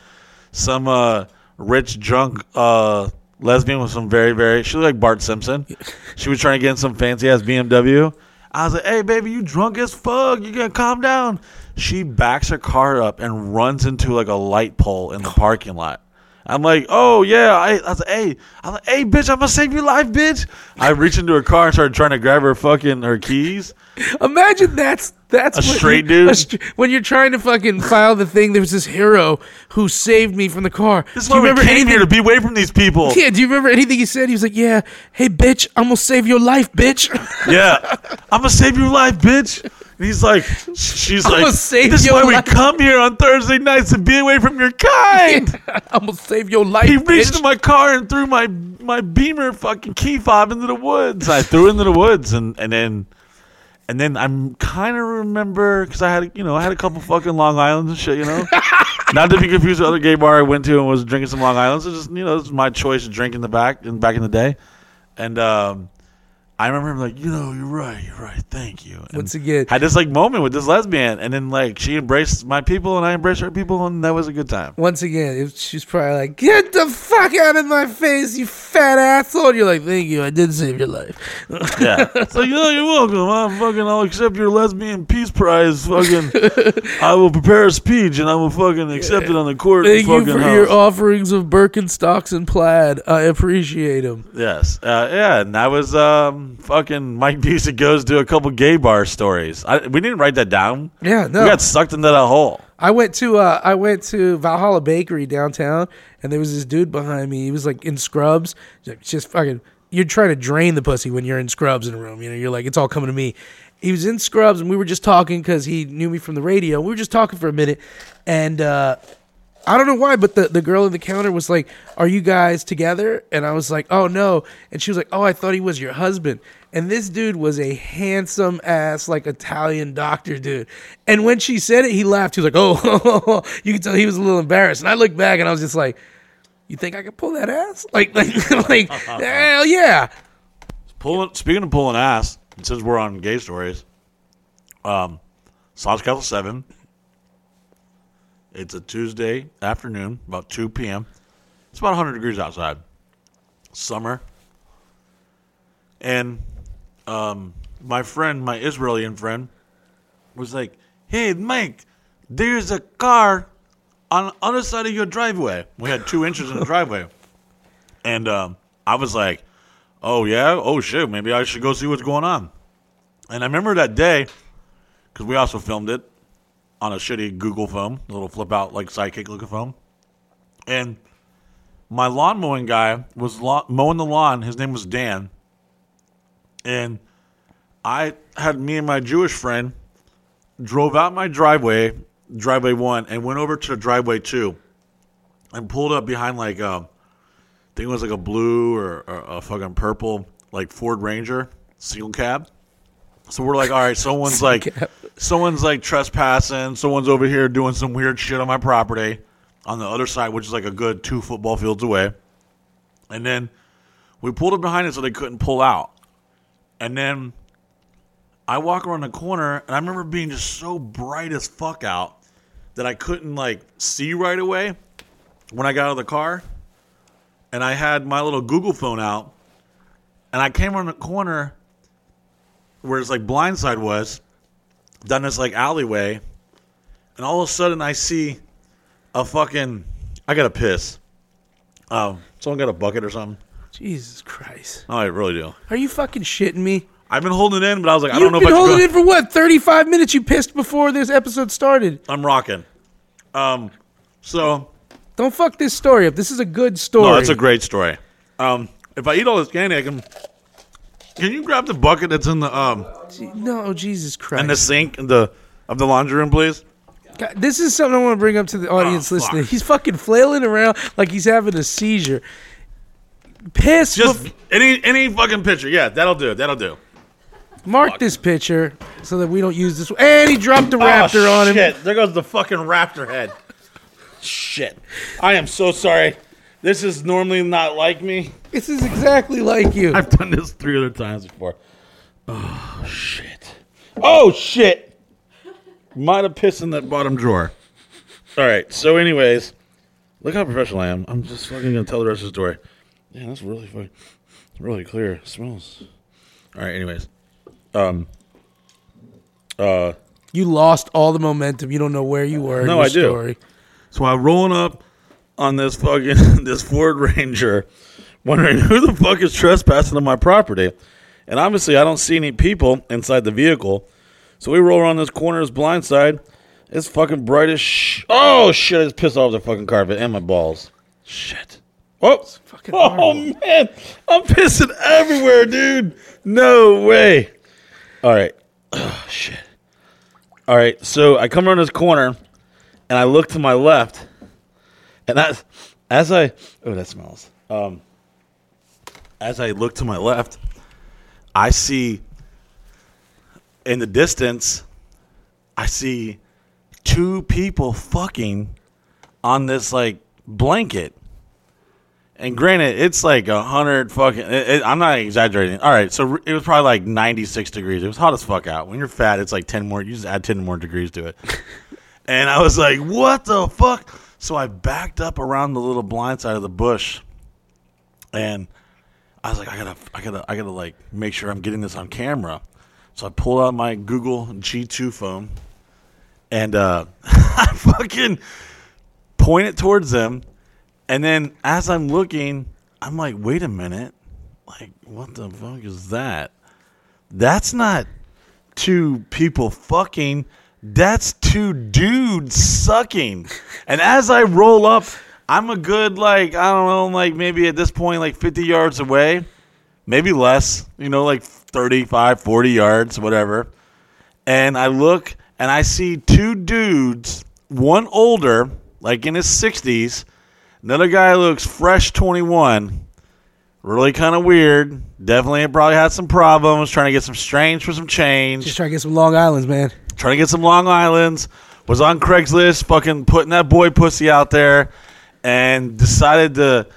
some uh, rich drunk uh, lesbian with some very, very. She looked like Bart Simpson. [laughs] She was trying to get in some fancy ass BMW. I was like, "Hey, baby, you drunk as fuck. You gotta calm down." She backs her car up and runs into like a light pole in the parking lot. I'm like, oh yeah. I, I was like, hey, I'm like, hey, bitch, I'm gonna save your life, bitch. I reached into her car and started trying to grab her fucking her keys. Imagine that's that's A straight dude? a when you're trying to fucking file the thing. There was this hero who saved me from the car. This is why you we came anything? here to be away from these people. Yeah, do you remember anything he said? He was like, "Yeah, hey, bitch, I'm gonna save your life, bitch." Yeah, [laughs] I'm gonna save your life, bitch. And he's like, she's I'ma like, this is why we life." come here on Thursday nights to be away from your kind. [laughs] I'm gonna save your life, He reached bitch. into my car and threw my my Beamer fucking key fob into the woods. I threw it into the woods, and and then and then I'm kind of remember because I had you know I had a couple fucking Long Islands and shit, you know. [laughs] Not to be confused with other gay bar I went to and was drinking some Long Islands. It's just you know this was my choice to drink in the back in back in the day, and um, I remember him like you know you're right you're right thank you. And Once again, had this like moment with this lesbian, and then like she embraced my people and I embraced her people, and that was a good time. once again, it, she's probably like, "Get the fuck out of my face, you fat asshole!" And you're like, "Thank you, I did save your life." [laughs] Yeah. So you know, you're welcome. I'm fucking. I'll accept your lesbian peace prize. Fucking. I will prepare a speech and I will fucking accept it on the court. Thank you for house. your offerings of Birkenstocks and plaid. I appreciate them. Yes. Uh, yeah. And that was um fucking Mike Busey goes to a couple gay bar stories. I, we didn't write that down. Yeah, no. We got sucked into that hole. I went to uh, I went to Valhalla Bakery downtown, and there was this dude behind me. He was like in scrubs, just fucking. You're trying to drain the pussy when you're in scrubs in a room. You know, you're like, it's all coming to me. He was in scrubs, and we were just talking because he knew me from the radio. We were just talking for a minute, and uh, I don't know why, but the, the girl in the counter was like, Are you guys together? And I was like, Oh no. And she was like, Oh, I thought he was your husband. And this dude was a handsome ass, like Italian doctor dude. And when she said it, he laughed. He was like, Oh, [laughs] you can tell he was a little embarrassed. And I looked back and I was just like, You think I could pull that ass? [laughs] Like, like, [laughs] like, hell yeah. Pulling. Speaking of pulling ass, since we're on gay stories, um, Sauce Castle Seven. It's a Tuesday afternoon, about two p.m. It's about 100 degrees outside. Summer. And um, my friend, my Israeli friend, was like, "Hey, Mike, there's a car on the other side of your driveway." We had two inches in the driveway, and um, I was like, "Oh yeah, oh shit, maybe I should go see what's going on." And I remember that day because we also filmed it on a shitty Google phone, a little flip out like sidekick looking phone, and my lawn mowing guy was lawn, mowing the lawn. His name was Dan, and I had me and my Jewish friend drove out my driveway, driveway one, and went over to driveway two, and pulled up behind like uh, a think it was like a blue or, or a fucking purple, like Ford Ranger single cab. So we're like, all right, someone's like, [laughs] someone's like trespassing. Someone's over here doing some weird shit on my property on the other side, which is like a good two football fields away. And then we pulled it behind it so they couldn't pull out. And then I walk around the corner, and I remember being just so bright as fuck out that I couldn't like see right away when I got out of the car. And I had my little Google phone out, and I came around the corner where it's like blindside was, down this like alleyway, and all of a sudden I see a fucking I gotta piss. Oh, someone got a bucket or something. Jesus Christ. Oh, I really do. Are you fucking shitting me? I've been holding it in, but I was like, I You've don't know if I holding should it for what? 35 minutes you pissed before this episode started. I'm rocking. Um, so Don't fuck this story up. This is a good story. no, that's a great story. Um, if I eat all this candy, I can. Can you grab the bucket that's in the um no, Jesus Christ. in the sink in the of the laundry room, please? God, this is something I want to bring up to the audience Oh, fuck. listening. He's fucking flailing around like he's having a seizure. Piss. Just bef- any any fucking picture. Yeah, that'll do. That'll do. mark this picture so that we don't use this. And he dropped the raptor oh, on him. Shit, there goes the fucking raptor head. Shit. I am so sorry. This is normally not like me. This is exactly like you. I've done this three other times before. Oh shit. Oh shit. Might have pissed in that bottom drawer. All right. So, anyways, look how professional I am. I'm just fucking gonna tell the rest of the story. Yeah, that's really fucking, really clear. It smells. All right. Anyways, um, uh. You lost all the momentum. You don't know where you were. in No, your I do. Story. So I'm rolling up on this fucking [laughs] this Ford Ranger, wondering who the fuck is trespassing on my property. And obviously, I don't see any people inside the vehicle. So we roll around this corner, this blind side. It's fucking bright as sh- Oh shit! I just pissed off the fucking carpet and my balls. Shit. Oh, oh horrible. man, I'm pissing everywhere, dude. No way. All right. Oh shit. All right. So I come around this corner, and I look to my left, and as as I oh that smells. Um, as I look to my left, I see in the distance, I see two people fucking on this like blanket. And granted, it's like a hundred fucking. It, it- I'm not exaggerating. All right, so it was probably like 96 degrees. It was hot as fuck out. When you're fat, it's like 10 more. You just add 10 more degrees to it. [laughs] and I was like, "What the fuck?" So I backed up around the little blind side of the bush, and I was like, "I gotta, I gotta, I gotta like make sure I'm getting this on camera." So I pulled out my Google G2 phone, and uh, [laughs] I fucking point it towards them. And then as I'm looking, I'm like, wait a minute. Like, what the fuck is that? That's not two people fucking. That's two dudes sucking. And as I roll up, I'm a good, like, I don't know, like maybe at this point, like 50 yards away. Maybe less, you know, like 35, 40 yards, whatever and I look and I see two dudes, one older, like in his 60s, another guy looks fresh 21. Really kind of weird. Definitely probably had some problems trying to get some strange for some change. Just trying to get some Long Island's, man. Trying to get some Long Islands. Was on Craigslist, fucking putting that boy pussy out there, and decided to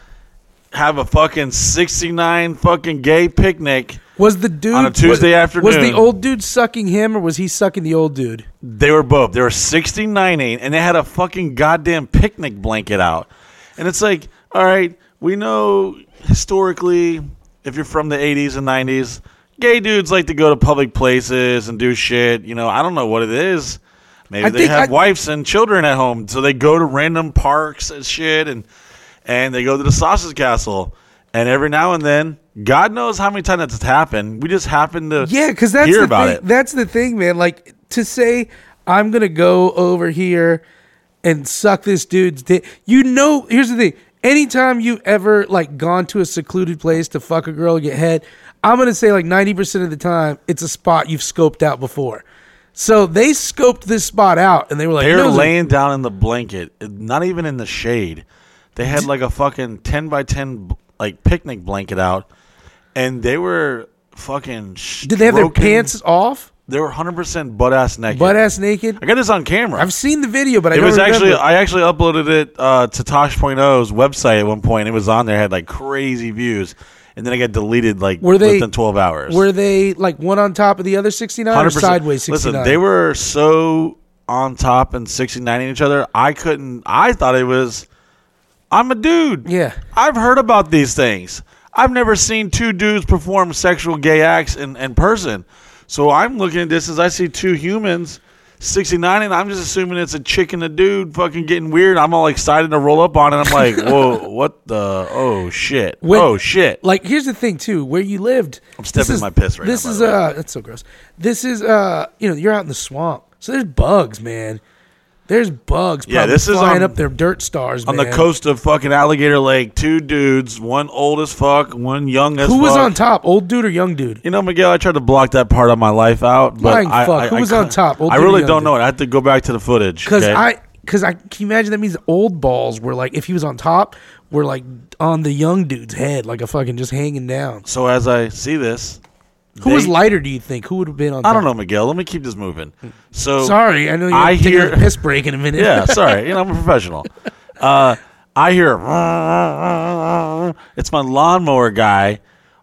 have a fucking 69 fucking gay picnic. Was the dude On a Tuesday was, Was the old dude sucking him, or was he sucking the old dude? They were both. They were 69 and they had a fucking goddamn picnic blanket out. And it's like, all right, we know historically, if you're from the 80s and 90s, gay dudes like to go to public places and do shit. You know, I don't know what it is. Maybe I they have I- wives and children at home, so they go to random parks and shit, and and they go to the sausage castle. And every now and then, God knows how many times that's happened. We just happen to Yeah, because that's hear the about thing. it. That's the thing, man. Like to say I'm gonna go over here and suck this dude's dick. You know, here's the thing. Anytime you ever like gone to a secluded place to fuck a girl get head, I'm gonna say like 90% of the time it's a spot you've scoped out before. So they scoped this spot out and they were like, They were "No, laying down in the blanket, not even in the shade. They had like a fucking ten by ten like picnic blanket out, and they were fucking. Did they have their pants off, They were hundred percent butt ass naked. butt ass naked? I got this on camera. I've seen the video, but I it was actually. I actually uploaded it uh, to Tosh.0's website at one point. It was on there, had like crazy views, and then I got deleted like Were they- within twelve hours. Were they like one on top of the other sixty nine or 100%. sideways sixty nine? Listen, they were so on top and 69 each other. I couldn't. I thought it was. I'm a dude. Yeah. I've heard about these things. I've never seen two dudes perform sexual gay acts in, in person. So I'm looking at this as I see two humans, 69, and I'm just assuming it's a chick and a dude fucking getting weird. I'm all excited to roll up on it. I'm like, whoa, [laughs] what the? Oh, shit. When- oh, shit. Like here's the thing too, where you lived. I'm stepping in my piss right This now, by is uh, that's so gross. This is uh, you know, you're out in the swamp, so there's bugs, man. There's bugs. Yeah, probably this is flying on- up their dirt stars on man. the coast of fucking Alligator Lake, two dudes, one old as fuck, one young as Who fuck. was on top, old dude or young dude? You know, Miguel, I tried to block that part of my life out, but Lying I, fuck. I, Who I was on top, old I really don't dude? know. I have to go back to the footage Because okay? I, because I can you imagine that means old balls were like if he was on top, were like on the young dude's head, like a fucking just hanging down. So as I see this, Who was lighter? Do you think? Who would have been on? I top? don't know, Miguel. Let me keep this moving. So Sorry, I know you're I hear- a piss break in a minute. yeah, [laughs] sorry. You know, I'm a professional. Uh, I hear it's my lawnmower guy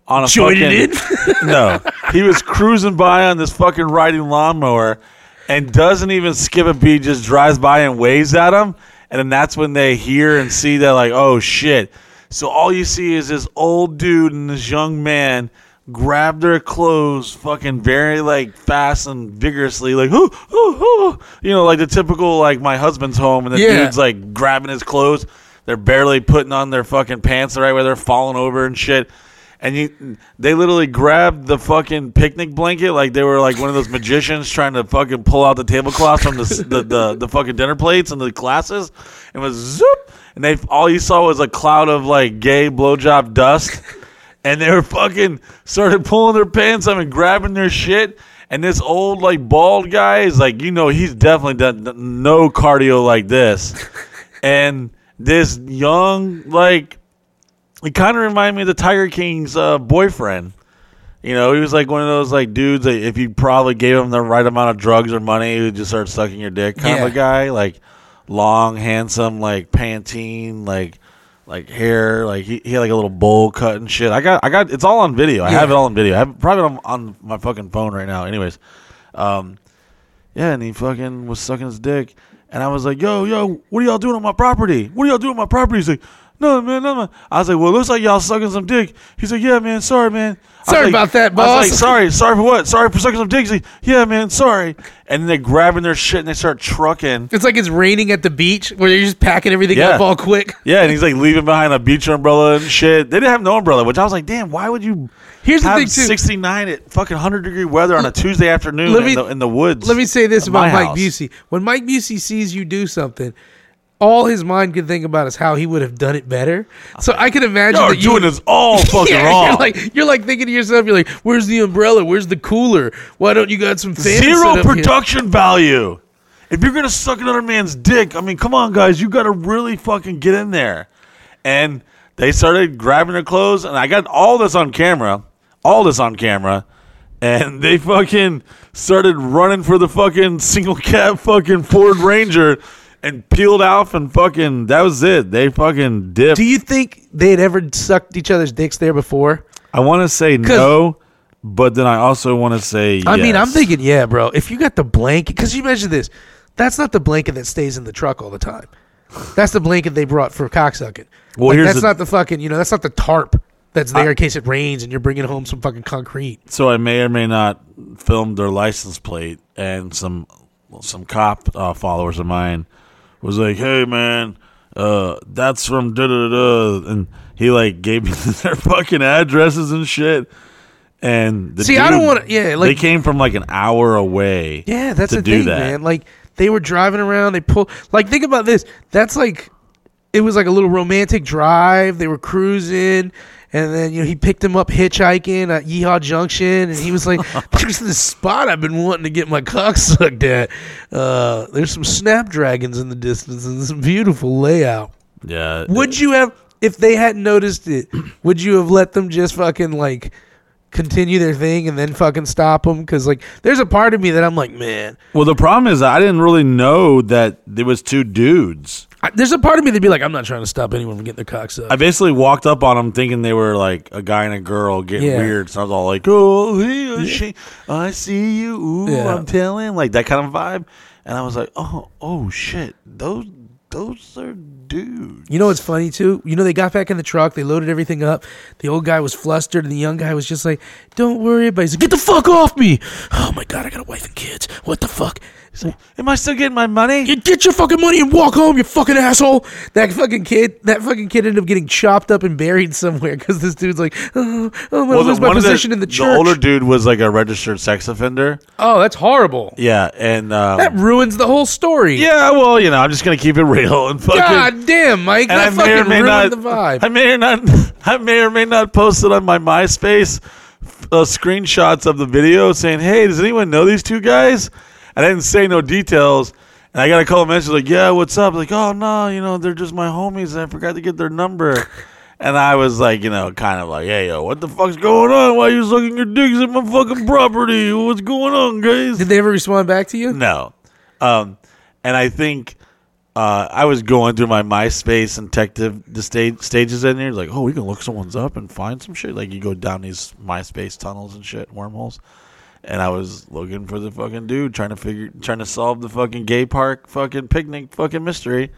on a Joined fucking [laughs] no. He was cruising by on this fucking riding lawnmower and doesn't even skip a beat. Just drives by and waves at him, and then that's when they hear and see that like, oh shit. So all you see is this old dude and this young man grab their clothes fucking very like fast and vigorously like ooh, ooh. you know like the typical like my husband's home and the Yeah. dude's like grabbing his clothes they're barely putting on their fucking pants the right way they're falling over and shit and you they literally grabbed the fucking picnic blanket like they were like one of those magicians trying to fucking pull out the tablecloths from the, s- the, the the fucking dinner plates and the glasses and was zoop and they all you saw was a cloud of like gay blowjob dust and they were fucking started pulling their pants up and grabbing their shit. And this old like bald guy is like, you know, he's definitely done no cardio like this. [laughs] and this young like, it kind of reminded me of the Tiger King's uh, boyfriend. You know, he was like one of those like dudes that if you probably gave him the right amount of drugs or money, he would just start sucking your dick kind of a guy. Like long, handsome, like Pantene, like like hair, like he, he had like a little bowl cut and shit. I got I got it's all on video. I have it all on video. I have probably on, on my fucking phone right now. Anyways, um, yeah, and he fucking was sucking his dick, and I was like, yo, yo, what are y'all doing on my property? What are y'all doing on my property? He's like, no, man, no, man. I was like, well, it looks like y'all sucking some dick. He's like, yeah, man, sorry, man. Sorry like- about that, I was like, boss. sorry, [laughs] sorry for what? Sorry for sucking some dick. He's like, yeah, man, sorry. And then they're grabbing their shit and they start trucking. It's like it's raining at the beach where they're just packing everything Yeah. up all quick. [laughs] Yeah, and he's like leaving behind a beach umbrella and shit. They didn't have no umbrella, which I was like, damn, why would you Here's the thing, too. 69 at fucking 100 degree weather on a [laughs] Tuesday afternoon Let in, the, in the woods? Let me say this about Mike? Busey. When Mike Busey sees you do something, all his mind can think about is how he would have done it better. So I can imagine are that you doing this all [laughs] fucking yeah, wrong. You're like you're like thinking to yourself, you're like, "Where's the umbrella? Where's the cooler? Why don't you got some fans Zero set up here?" production value. If you're gonna suck another man's dick, I mean, come on, guys, you gotta really fucking get in there. And they started grabbing their clothes, and I got all this on camera, all this on camera, and they fucking started running for the fucking single cab fucking Ford Ranger, and peeled off, and fucking that was it. They fucking dipped. Do you think they had ever sucked each other's dicks there before? I want to say no, but then I also want to say. I mean, I'm thinking, yeah, bro. If you got the blanket, because you mentioned this, that's not the blanket that stays in the truck all the time. That's the blanket they brought for cocksucking. Well, Like, here's that's the- not the fucking, you know, that's not the tarp that's there in case it rains and you're bringing home some fucking concrete. So I may or may not film their license plate, and some some cop uh, followers of mine was like, "Hey man, uh, that's from da da da," and he like gave me [laughs] their fucking addresses and shit. And the See, I don't wanna- yeah, like they came from like an hour away. Yeah, that's to the do thing, that. man. Like they were driving around, they pull. Like think about this. That's like it was like a little romantic drive. They were cruising, and then you know he picked him up hitchhiking at Yeehaw Junction, and he was like, [laughs] "There's this spot I've been wanting to get my cock sucked at. Uh, there's some snapdragons in the distance, and some beautiful layout." Yeah, Would you have? if they hadn't noticed it, [clears throat] would you have let them just fucking like continue their thing and then fucking stop them? Because like, there's a part of me that I'm like, man, Well, the problem is I didn't really know that there was two dudes. I, there's a part of me that'd be like, I'm not trying to stop anyone from getting their cocks up. I basically walked up on them thinking they were like a guy and a girl getting Yeah. weird. So I was all like, "Oh, hey, uh, she, I see you. Ooh, Yeah. I'm telling," like that kind of vibe. And I was like, "Oh, oh shit, those, those are dudes." You know what's funny too? You know they got back in the truck, they loaded everything up. The old guy was flustered, and the young guy was just like, "Don't worry about." it. He's like, "Get the fuck off me!" Oh my god, I got a wife and kids. What the fuck? He's like, Am I still getting my money? "You get your fucking money and walk home, you fucking asshole." That fucking kid, that fucking kid ended up getting chopped up and buried somewhere because this dude's like, "Oh, oh I'm gonna lose my one of position in the church." The older dude was like a registered sex offender. oh, that's horrible. Yeah, and um, That ruins the whole story. yeah, well, you know, I'm just gonna keep it real and fucking. God damn, Mike, and that I may fucking or may ruined not. the vibe. I may or not. [laughs] I may or may not post it on my MySpace uh, screenshots of the video saying, "Hey, does anyone know these two guys?" I didn't say no details. And I got a couple messages like, "Yeah, what's up?" Like, "Oh no, you know, they're just my homies, and I forgot to get their number." And I was like, you know, kind of like, "Hey, yo, what the fuck's going on? Why you sucking your dicks at my fucking property? What's going on, guys?" Did they ever respond back to you? No. Um, and I think uh, I was going through my MySpace and detective the stage, stages in there, like, oh, we can look someone's up and find some shit. Like you go down these MySpace tunnels and shit, wormholes. And I was looking for the fucking dude, trying to figure, trying to solve the fucking gay park fucking picnic fucking mystery.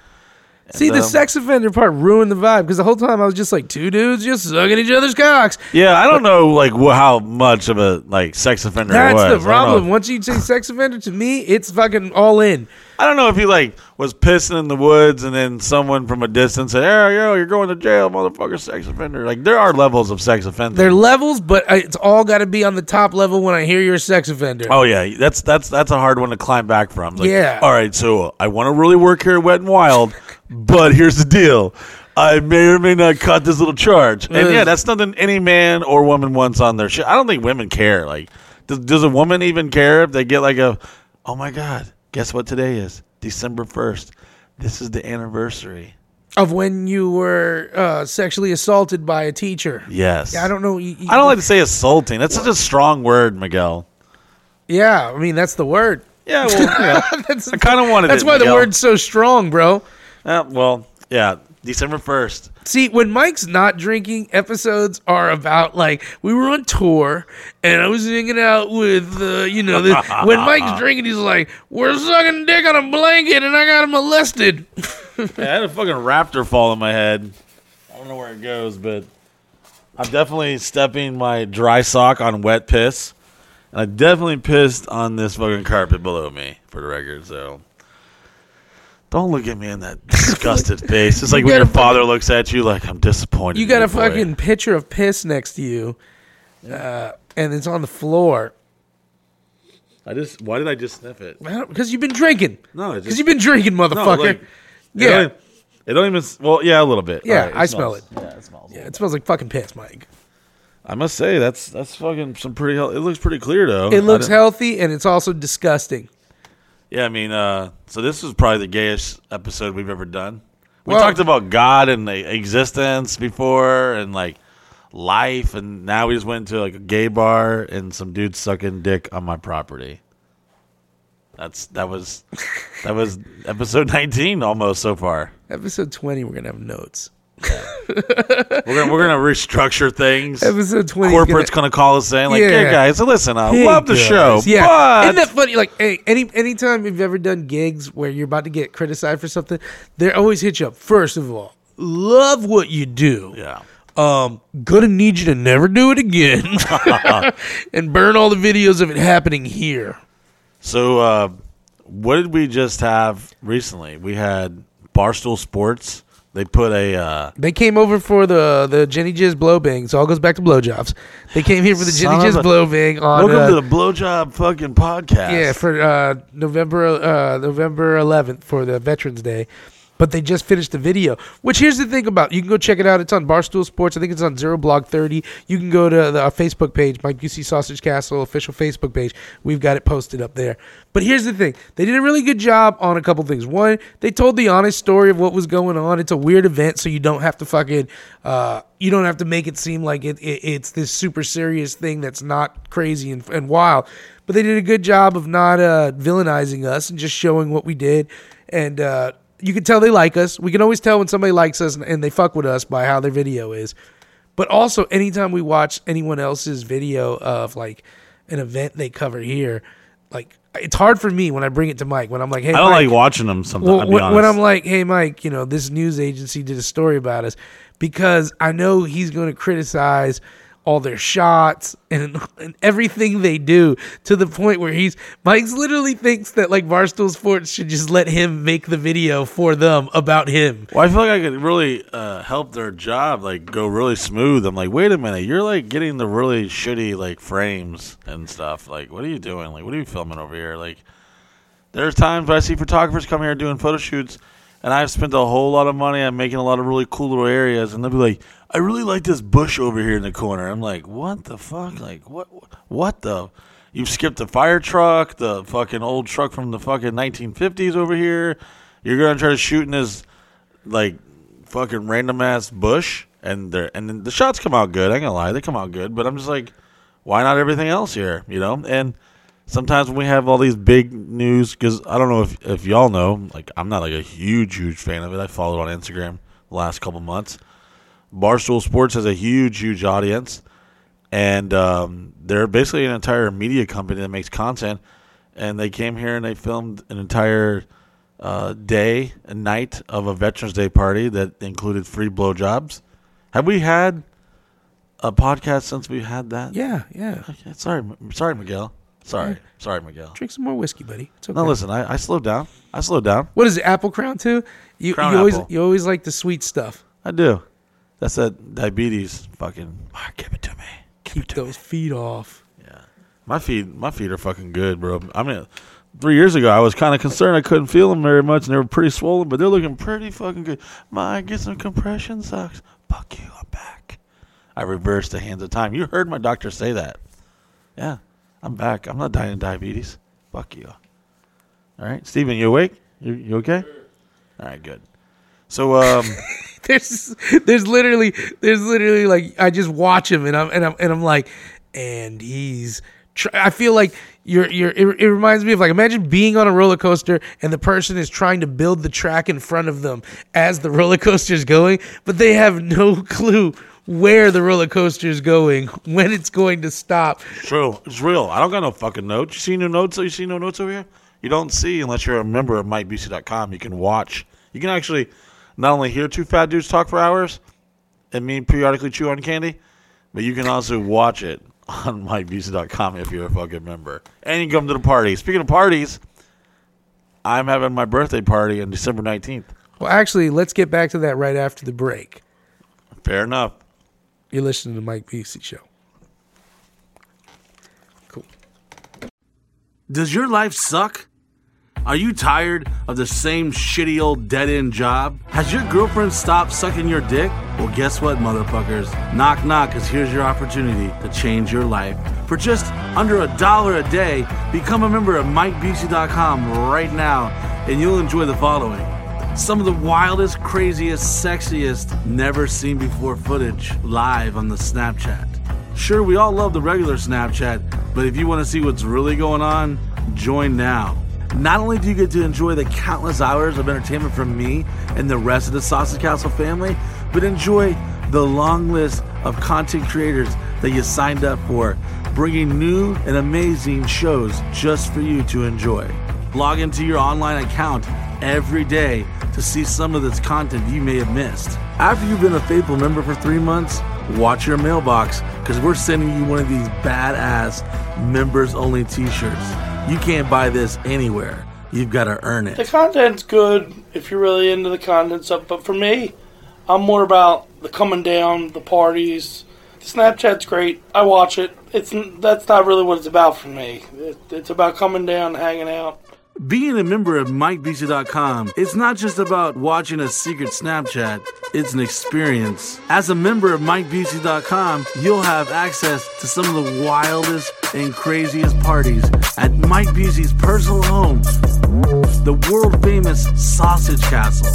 See, the um, sex offender part ruined the vibe because the whole time I was just like, two dudes just sucking each other's cocks. Yeah, I don't know like wh- how much of a like sex offender. That's was. The problem. Once you say sex offender, to me, it's fucking all in. I don't know if he like was pissing in the woods and then someone from a distance said, "Hey, yo, you're going to jail, motherfucker, sex offender." Like there are levels of sex offending. There are levels, but it's all got to be on the top level when I hear you're a sex offender. oh yeah, that's that's that's a hard one to climb back from. Like, Yeah. All right, so I want to really work here at Wet and Wild, but here's the deal. I may or may not cut this little charge, and yeah, that's nothing any man or woman wants on their shit. I don't think women care. Like, does, does a woman even care if they get like a, oh my god, guess what today is? December first. This is the anniversary. Of when you were uh, sexually assaulted by a teacher. Yes. I don't know. you- you- I don't like to say assaulting. That's such a strong word, Miguel. Yeah, I mean that's the word. Yeah, well, yeah. [laughs] That's, I kind of wanted that's it. why the word's so strong, bro. Uh, well, yeah, December first. See, when Mike's not drinking, episodes are about like we were on tour and I was hanging out with, uh, you know, the, [laughs] when Mike's drinking, he's like, "We're sucking dick on a blanket and I got molested." [laughs] I had a fucking raptor fall in my head. I don't know where it goes, but I'm definitely stepping my dry sock on wet piss, and I definitely pissed on this fucking carpet below me, for the record. So. Don't look at me in that disgusted [laughs] face. It's like when gotta your father looks at you like I'm disappointed. You got a boy." fucking picture of piss next to you, uh, and it's on the floor I just. Why did I just sniff it? because you've been drinking. No, it Because you've been drinking, no, motherfucker. like, Yeah. It don't, even, it don't even. Well, yeah, a little bit. Yeah, All right, I smell smells- Yeah, it smells. yeah, it smells like fucking piss, Mike. I must say that's that's fucking some pretty. hel- It looks pretty clear though. It looks healthy and it's also disgusting. Yeah, I mean, uh, so this was probably the gayest episode we've ever done. We Well- talked about God and existence before, and like life, and now we just went to like a gay bar and some dude sucking dick on my property. That's that was that was [laughs] episode nineteen almost so far. Episode twenty, we're gonna have notes. We're gonna we're gonna restructure things. Episode twenty, Corporate's gonna call us saying like, "Hey guys, listen, I Hey, love the guys. show, Yeah, but isn't that funny? Like, hey, any anytime you've ever done gigs where you're about to get criticized for something, they always hit you up. First of all, love what you do. yeah, Um, gonna need you to never do it again, [laughs] [laughs] and burn all the videos of it happening here. So, uh, what did we just have recently? We had Barstool Sports. They put a uh, They came over for the the Jenny Jizz blow bang, so all goes back to blowjobs. They came here for the [laughs] Son Jenny of Jizz a- blow bang on. welcome uh, to the blowjob fucking podcast. Yeah, for uh, November uh, November 11th for the Veterans Day, but they just finished the video. Which here's the thing about you can go check it out. It's on Barstool Sports. I think it's on Zero Blog Thirty. You can go to the uh, Facebook page, Mike Busey Sausage Castle official Facebook page. We've got it posted up there. But here's the thing: they did a really good job on a couple things. One, they told the honest story of what was going on. It's a weird event, so you don't have to fucking uh, you don't have to make it seem like it, it it's this super serious thing that's not crazy and, and wild. But they did a good job of not uh, villainizing us and just showing what we did and. You can tell they like us. We can always tell when somebody likes us and, and they fuck with us by how their video is. But also, anytime we watch anyone else's video of like an event they cover here, like it's hard for me when I bring it to Mike when I'm like, hey, I don't Mike, like watching them sometimes. well, I'll be when, honest. when I'm like, hey, Mike, you know, this news agency did a story about us because I know he's going to criticize all their shots and, and everything they do to the point where he's Mike's literally thinks that like Barstool Sports should just let him make the video for them about him. Well, I feel like I could really uh, help their job, like go really smooth. I'm like, wait a minute, you're like getting the really shitty like frames and stuff. Like, what are you doing? Like, what are you filming over here? Like, there's times I see photographers come here doing photo shoots, and I've spent a whole lot of money on making a lot of really cool little areas, and they'll be like, I really like this bush over here in the corner. I'm like, what the fuck? Like, what? What the? You've skipped the fire truck, the fucking old truck from the fucking 1950s over here. You're gonna try to shoot in this like fucking random ass bush, and they and the shots come out good. I ain't gonna lie, they come out good. But I'm just like, why not everything else here? You know? And sometimes when we have all these big news, because I don't know if if y'all know, like I'm not like a huge huge fan of it. I followed on Instagram the last couple months. Barstool Sports has a huge huge audience, and um, they're basically an entire media company that makes content. And they came here and they filmed an entire uh, day and night of a Veterans Day party that included free blowjobs. Have we had a podcast since we had that? Yeah, yeah. Okay, sorry, sorry, Miguel. Sorry, sorry, Miguel. Drink some more whiskey, buddy. It's okay. No, listen, I, I slowed down. I slowed down. What is it? Apple Crown too? You, Crown you always you always like the sweet stuff. I do. That's that diabetes. Fucking, ah, give it to me. Give it to me. Those feet off. Yeah, my feet, my feet are fucking good, bro. I mean, three years ago, I was kind of concerned I couldn't feel them very much, and they were pretty swollen, but they're looking pretty fucking good. My, get some compression socks. Fuck you, I'm back. I reversed the hands of time. You heard my doctor say that. Yeah, I'm back. I'm not dying of diabetes. Fuck you. All right, Steven, you awake? You you okay? All right, good. So, um, [laughs] there's there's literally there's literally like I just watch him and I'm and I'm and I'm like and he's I feel like you're you're it, it reminds me of like imagine being on a roller coaster and the person is trying to build the track in front of them as the roller coaster is going but they have no clue where the roller coaster is going when it's going to stop True. It's real. I don't got no fucking notes. You see no notes? You see no notes over here? You don't see unless you're a member of MikeBusey.com. You can watch. You can actually not only hear two fat dudes talk for hours and me periodically chew on candy, but you can also watch it on [laughs] MikeBusey.com if you're a fucking member. And you can come to the party. Speaking of parties, I'm having my birthday party on December 19th. well actually let's get back to that right after the break Fair enough. you're listening to Mike Busey show cool Does your life suck? Are you tired of the same shitty old dead end job? Has your girlfriend stopped sucking your dick? Well, guess what, motherfuckers? Knock, knock, because here's your opportunity to change your life. For just under a dollar a day, become a member of MikeBusey.com right now, and you'll enjoy the following some of the wildest, craziest, sexiest, never seen before footage live on the Snapchat. Sure, we all love the regular Snapchat, but if you want to see what's really going on, join now. Not only do you get to enjoy the countless hours of entertainment from me and the rest of the Sausage Castle family, but enjoy the long list of content creators that you signed up for, bringing new and amazing shows just for you to enjoy. Log into your online account every day to see some of this content you may have missed. After you've been a faithful member for three months, watch your mailbox because we're sending you one of these badass members only t shirts. You can't buy this anywhere. You've got to earn it. The content's good if you're really into the content stuff, but for me, I'm more about the coming down, the parties. Snapchat's great. I watch it. It's that's not really what it's about for me. It, it's about coming down, hanging out. Being a member of MikeBusey.com, it's not just about watching a secret Snapchat, it's an experience. As a member of MikeBusey.com, you'll have access to some of the wildest and craziest parties at Mike Busey's personal home, the world famous Sausage Castle.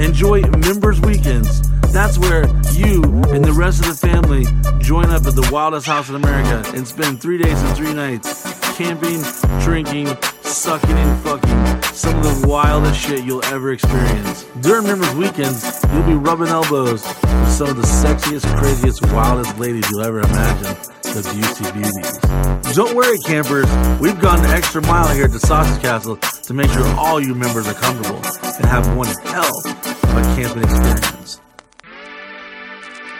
Enjoy Members Weekends. That's where you and the rest of the family join up at the wildest house in America and spend three days and three nights camping, drinking, sucking, and fucking. Some of the wildest shit you'll ever experience. During Members Weekends, you'll be rubbing elbows with some of the sexiest, craziest, wildest ladies you'll ever imagine. The Busey Beauties. Don't worry, campers. We've gone the extra mile here at the Sausage Castle to make sure all you members are comfortable and have one hell of a camping experience.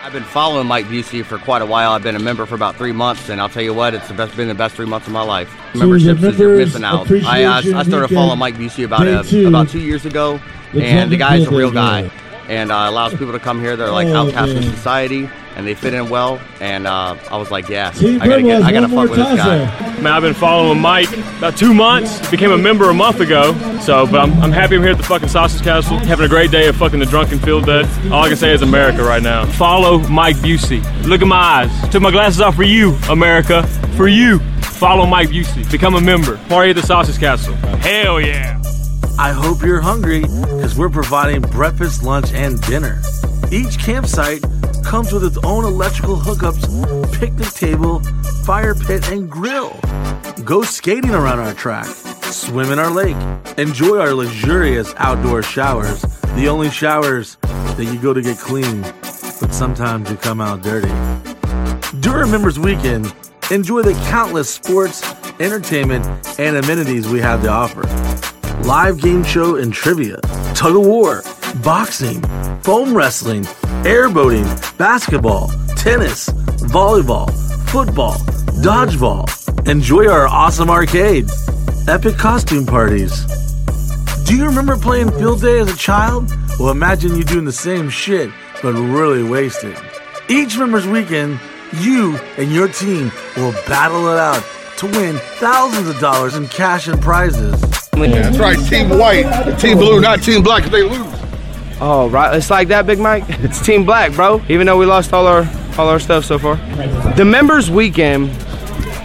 I've been following Mike Busey for quite a while. I've been a member for about three months, and I'll tell you what, it's the best, been the best three months of my life. So Memberships is you're missing out. I, uh, I started following Mike Busey about day uh, two. about two years ago, and the guy's a real guy, and uh, allows people to come here. They're like Oh, outcasts in society, and they fit in well. And uh, I was like, yeah, Team I gotta get, I gotta fuck with this guy. Man, I've been following Mike about two months. Became a member a month ago. So, but I'm, I'm happy I'm here at the fucking Sausage Castle, having a great day of fucking the drunken field dead. All I can say is America right now. Follow Mike Busey. Look at my eyes. Took my glasses off for you, America. For you. Follow Mike Busey. Become a member. Party at the Sausage Castle. Hell yeah. I hope you're hungry because we're providing breakfast, lunch, and dinner. Each campsite comes with its own electrical hookups, picnic table, fire pit, and grill. Go skating around our track, swim in our lake, enjoy our luxurious outdoor showers, the only showers that you go to get clean, but sometimes you come out dirty. During Members Weekend, enjoy the countless sports, entertainment, and amenities we have to offer live game show and trivia, tug of war, boxing, foam wrestling, airboating, basketball, tennis, volleyball, football, dodgeball. Enjoy our awesome arcade, epic costume parties. Do you remember playing field day as a child? Well, imagine you doing the same shit, but really wasted. Each member's weekend, you and your team will battle it out to win thousands of dollars in cash and prizes. That's right, Team White, Team Blue, not Team Black if they lose. Oh, right. It's like that, Big Mike. [laughs] It's Team Black, bro. Even though we lost all our all our stuff so far. The members weekend,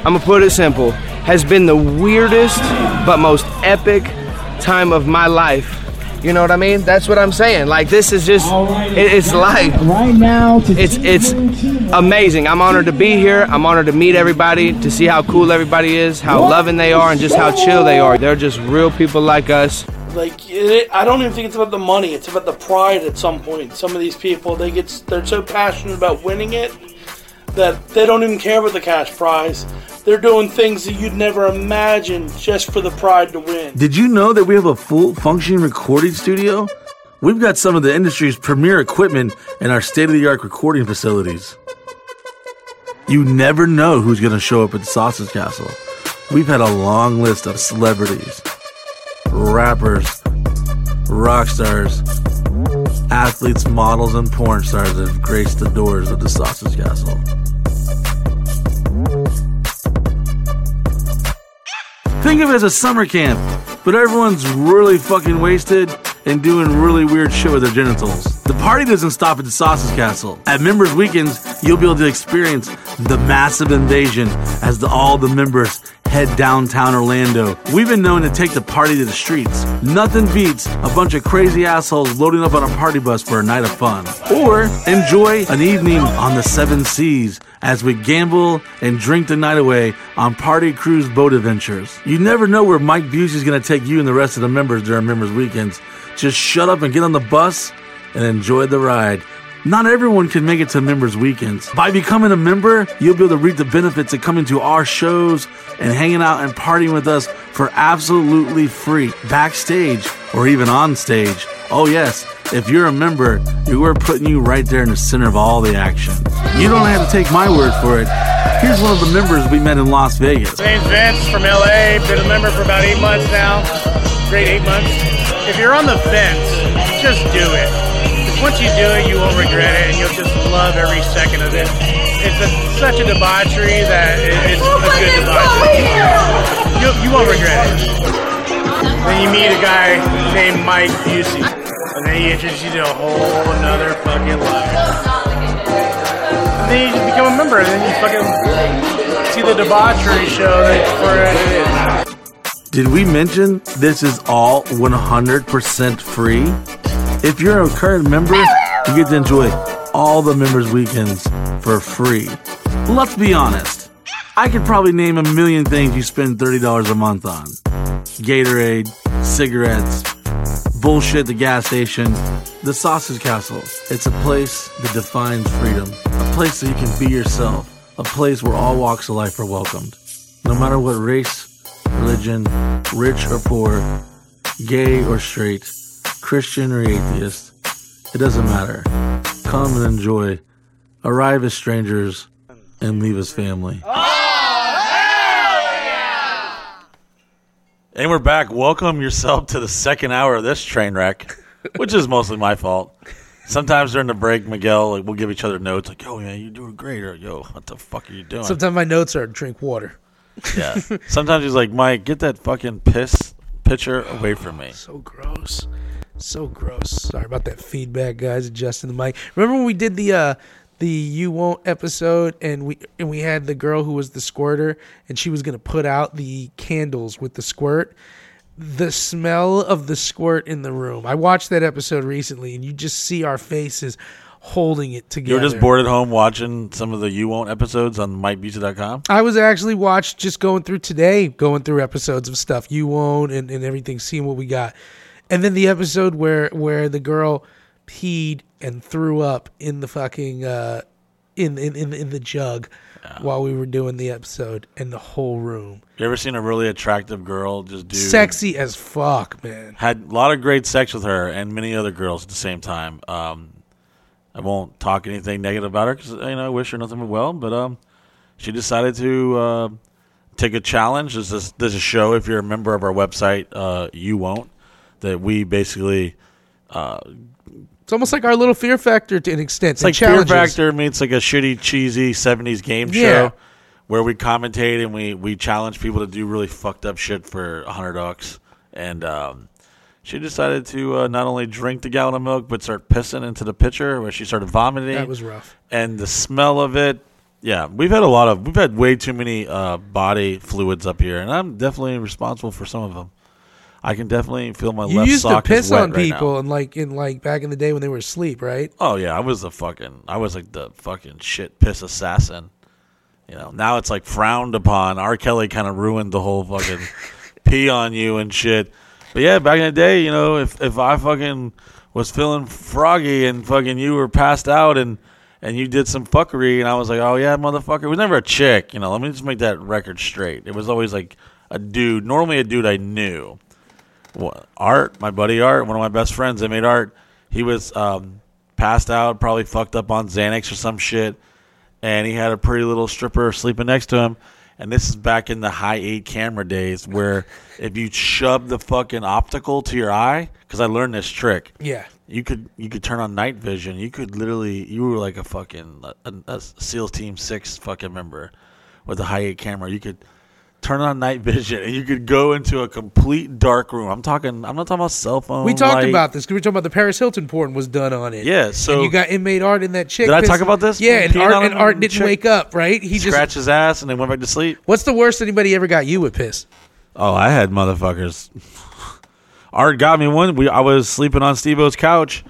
I'm gonna put it simple, has been the weirdest but most epic time of my life. You know what I mean? That's what I'm saying. Like this is just it, it's life. Right now, to It's it's Blue, Team White. amazing. I'm honored to be here. I'm honored to meet everybody, to see how cool everybody is, how loving they are, and just how chill they are. They're just real people like us. Like it, I don't even think it's about the money. It's about the pride. At some point, some of these people they get they're so passionate about winning it that they don't even care about the cash prize. They're doing things that you'd never imagine just for the pride to win. Did you know that we have a full functioning recording studio? We've got some of the industry's premier equipment in our state of the art recording facilities. You never know who's going to show up at Sausage Castle. We've had a long list of celebrities, rappers, rock stars, athletes, models, and porn stars have graced the doors of the Sausage Castle. Think of it as a summer camp, but everyone's really fucking wasted and doing really weird shit with their genitals. The party doesn't stop at the Sausage Castle. At Members Weekends, you'll be able to experience the massive invasion as the, all the members head downtown Orlando. We've been known to take the party to the streets. Nothing beats a bunch of crazy assholes loading up on a party bus for a night of fun. Or enjoy an evening on the seven seas as we gamble and drink the night away on party cruise boat adventures. You never know where Mike Busey's going to take you and the rest of the members during members weekends. Just shut up and get on the bus and enjoy the ride. Not everyone can make it to members weekends. By becoming a member, you'll be able to reap the benefits of coming to our shows and hanging out and partying with us for absolutely free, backstage or even on stage. Oh yes, if you're a member, we're putting you right there in the center of all the action. You don't have to take my word for it. Here's one of the members we met in Las Vegas. My name's Vince from LA. Been a member for about eight months now. Great eight months. If you're on the fence, just do it. 'Cause once you do it, you won't regret it, and you'll just love every second of it. It's a, such a debauchery that it, it's a good debauchery. You, you won't regret it. Then you meet a guy named Mike Busey. And then he introduces you to a whole another fucking life. And then you just become a member, and then you fucking see the debauchery show that for it is. Did we mention this is all 100% free? If you're a current member, you get to enjoy all the members' weekends for free. Let's be honest. I could probably name a million things you spend $30 a month on Gatorade, cigarettes, bullshit the gas station, the Sausage Castle. It's a place that defines freedom, a place that you can be yourself, a place where all walks of life are welcomed. No matter what race, religion, rich or poor, gay or straight, Christian or atheist, it doesn't matter. Come and enjoy. Arrive as strangers and leave as family. Oh, and we're back. Welcome yourself to the second hour of this train wreck, which is mostly my fault. Sometimes during the break, Miguel, like we'll give each other notes, like, "Yo, man, you're doing great," or "Yo, what the fuck are you doing?" Sometimes my notes are drink water. yeah. [laughs] Sometimes he's like, "Mike, get that fucking piss pitcher away from me." So gross. So gross. Sorry about that feedback, guys. Adjusting the mic. Remember when we did the uh the you won't episode and we and we had the girl who was the squirter and she was gonna put out the candles with the squirt. The smell of the squirt in the room. I watched that episode recently and you just see our faces holding it together. You were just bored at home watching some of the You Won't episodes on MikeBusey.com. I was actually watched just going through today, going through episodes of stuff you won't and, and everything, seeing what we got. And then the episode where where the girl peed and threw up in the fucking uh in in in, in the jug while we were doing the episode in the whole room. You ever seen a really attractive girl just do Sexy as fuck, man. Had a lot of great sex with her and many other girls at the same time. Um, I won't talk anything negative about her because you know I wish her nothing but well. But um, she decided to uh, take a challenge. There's this, there's a show if you're a member of our website, uh, you won't. That we basically uh, It's almost like our little fear factor to an extent. it's like Fear Factor meets like a shitty, cheesy '70s game Yeah. show where we commentate and we we challenge people to do really fucked up shit for a hundred bucks. And um, she decided to uh, not only drink the gallon of milk but start pissing into the pitcher, where she started vomiting. That was rough. And the smell of it. Yeah, we've had a lot of we've had way too many uh, body fluids up here, and I'm definitely responsible for some of them. I can definitely feel my You left used to sock is piss wet on right now. people and like in like back in the day when they were asleep, right? Oh yeah, I was the fucking I was like the fucking shit piss assassin. You know, now it's like frowned upon. R. Kelly kind of ruined the whole fucking [laughs] pee on you and shit. But yeah, back in the day, you know, if if I fucking was feeling froggy and fucking you were passed out and and you did some fuckery and I was like, oh yeah, motherfucker. It was never a chick. You know, let me just make that record straight. It was always like a dude. Normally a dude I knew. Art, my buddy Art, one of my best friends, I made Art. He was um, passed out, probably fucked up on Xanax or some shit, and he had a pretty little stripper sleeping next to him. And this is back in the high eight camera days, where [laughs] if you shove the fucking optical to your eye, because I learned this trick. Yeah. You could you could turn on night vision. You could literally you were like a fucking a, a SEAL Team Six fucking member with a high eight camera. You could turn on night vision and you could go into a complete dark room. I'm talking. I'm not talking about cell phone. We talked light. about this because we were talking about the Paris Hilton porn was done on it. Yeah, so- and you got inmate art in that chick. Did I talk about this? Yeah, and Peeing Art, and him Art and didn't chick- wake up. Right? He just. scratch his ass and then went back to sleep. What's the worst anybody ever got you with piss? Oh, I had motherfuckers. [laughs] Art got me one. We I was sleeping on Steve-O's couch,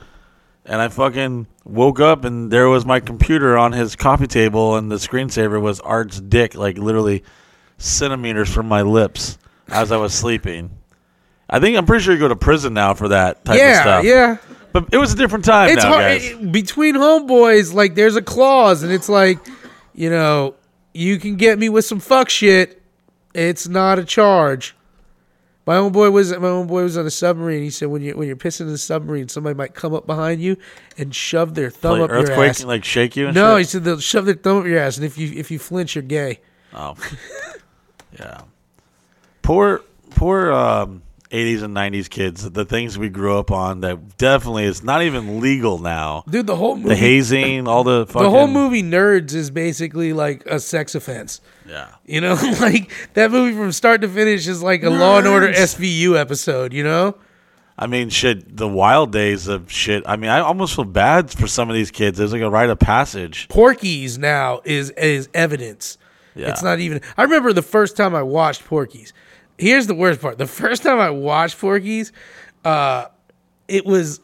and I fucking woke up and there was my computer on his coffee table, and the screensaver was Art's dick, like literally centimeters from my lips as I was sleeping. I think I'm pretty sure you go to prison now for that type of yeah, stuff. yeah. But it was a different time It's now, hard guys. it- between homeboys. Like, there's a clause, and it's like, you know, you can get me with some fuck shit. It's not a charge. My own boy was my own boy was on a submarine. He said when you when you're pissing in the submarine, somebody might come up behind you and shove their thumb Play up your earthquake ass. and like shake you. And no, he shit? said they'll shove their thumb up your ass, and if you if you flinch, you're gay. Oh, [laughs] yeah. Poor, poor um, 80s and 90s kids, the things we grew up on that definitely is not even legal now. Dude, the whole movie, The hazing, all the fucking the whole movie Nerds is basically like a sex offense. Yeah. You know, [laughs] like that movie from start to finish is like a Law and Order SVU episode. You know, I mean, shit, the wild days of shit. I mean, I almost feel bad for some of these kids. There's like a rite of passage. Porky's now is is evidence. Yeah. It's not even. I remember the first time I watched Porky's. Here's the worst part: the first time I watched Porky's, uh, it was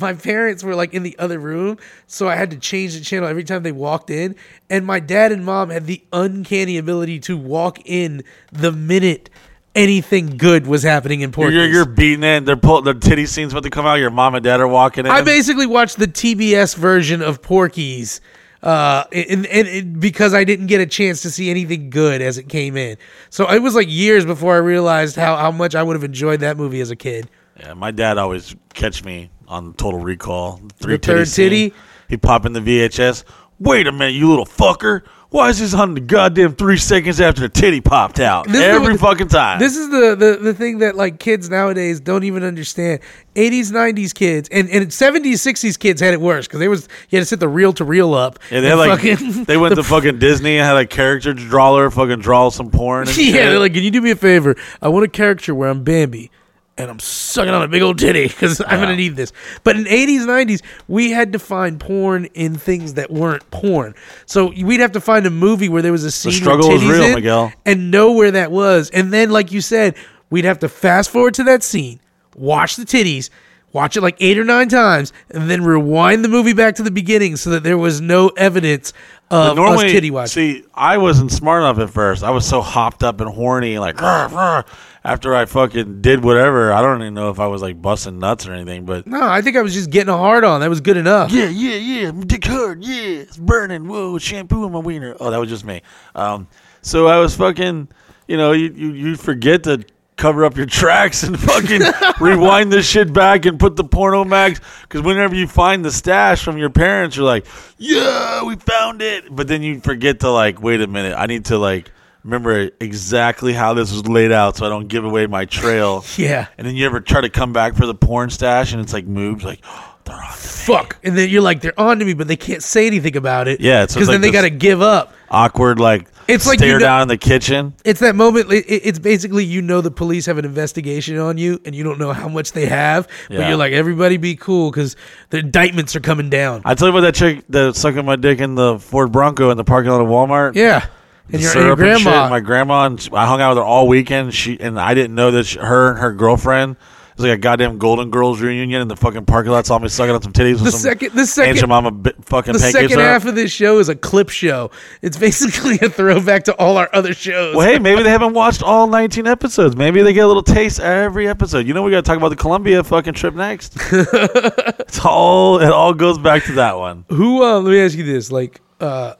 my parents were like in the other room, so I had to change the channel every time they walked in. And my dad and mom had the uncanny ability to walk in the minute anything good was happening in Porky's. you're, you're beating it. They're pull, the titty scenes about to come out. Your mom and dad are walking in. I basically watched the TBS version of Porky's, uh, and, and, and because I didn't get a chance to see anything good as it came in. So it was like years before I realized how, how much I would have enjoyed that movie as a kid. Yeah, my dad always catch me on Total Recall. Three The third scene. titty? He pop in the VHS. Wait a minute, you little fucker! Why is this on the goddamn three seconds after the titty popped out This every the- fucking time? This is the, the, the thing that like kids nowadays don't even understand. 80s, 90s kids, and, and 70s, 60s kids had it worse because they was you had to set the reel to reel up. yeah, they like fucking- they went the to fucking Disney and had a character drawer fucking draw some porn. And [laughs] yeah, shit. they're like, can you do me a favor? I want a character where I'm Bambi and I'm sucking on a big old titty because I'm gonna need this. But in 80s, 90s, we had to find porn in things that weren't porn. So we'd have to find a movie where there was a scene struggle with was titties real, in Miguel. and know where that was. And then, like you said, we'd have to fast forward to that scene, watch the titties. Watch it like eight or nine times, and then rewind the movie back to the beginning so that there was no evidence But of us titty watching. See, I wasn't smart enough at first. I was so hopped up and horny, like "Rah, rah." After I fucking did whatever. I don't even know if I was like busting nuts or anything, but No, I think I was just getting a hard on. That was good enough. yeah, yeah, yeah, dick hard, yeah, it's burning. Whoa, shampoo in my wiener. Oh, that was just me. Um, so I was fucking, you know, you you, you forget to cover up your tracks and fucking [laughs] rewind this shit back and put the porno mags because whenever you find the stash from your parents, you're like, yeah, we found it. But then you forget to like, wait a minute, I need to like remember exactly how this was laid out so I don't give away my trail. [laughs] Yeah. And then you ever try to come back for the porn stash and it's like moves like, [gasps] they're on. Fuck. And then you're like, they're on to me, but they can't say anything about it. Yeah, it's because like then they this- got to give up. awkward like It's like stare you know- down in the kitchen. It's that moment. it- it- It's basically you know the police have an investigation on you, and you don't know how much they have, but Yeah. you're like, everybody be cool because the indictments are coming down. I tell you about that chick that sucking my dick in the Ford Bronco in the parking lot of Walmart. Yeah. And your, and your syrup and shit. grandma. my grandma, and I hung out with her all weekend. She and I didn't know that she, her and her girlfriend. It was like a goddamn Golden Girls reunion in the fucking parking lot. Saw me sucking on some titties. with the some second, the second, Jemima bi- fucking the second half of this show is a clip show. It's basically a throwback to all our other shows. Well, hey, [laughs] maybe they haven't watched all 19 episodes. Maybe they get a little taste every episode. You know, we got to talk about the Colombia fucking trip next. [laughs] it's all it all goes back to that one. Who? Uh, let me ask you this: like, uh,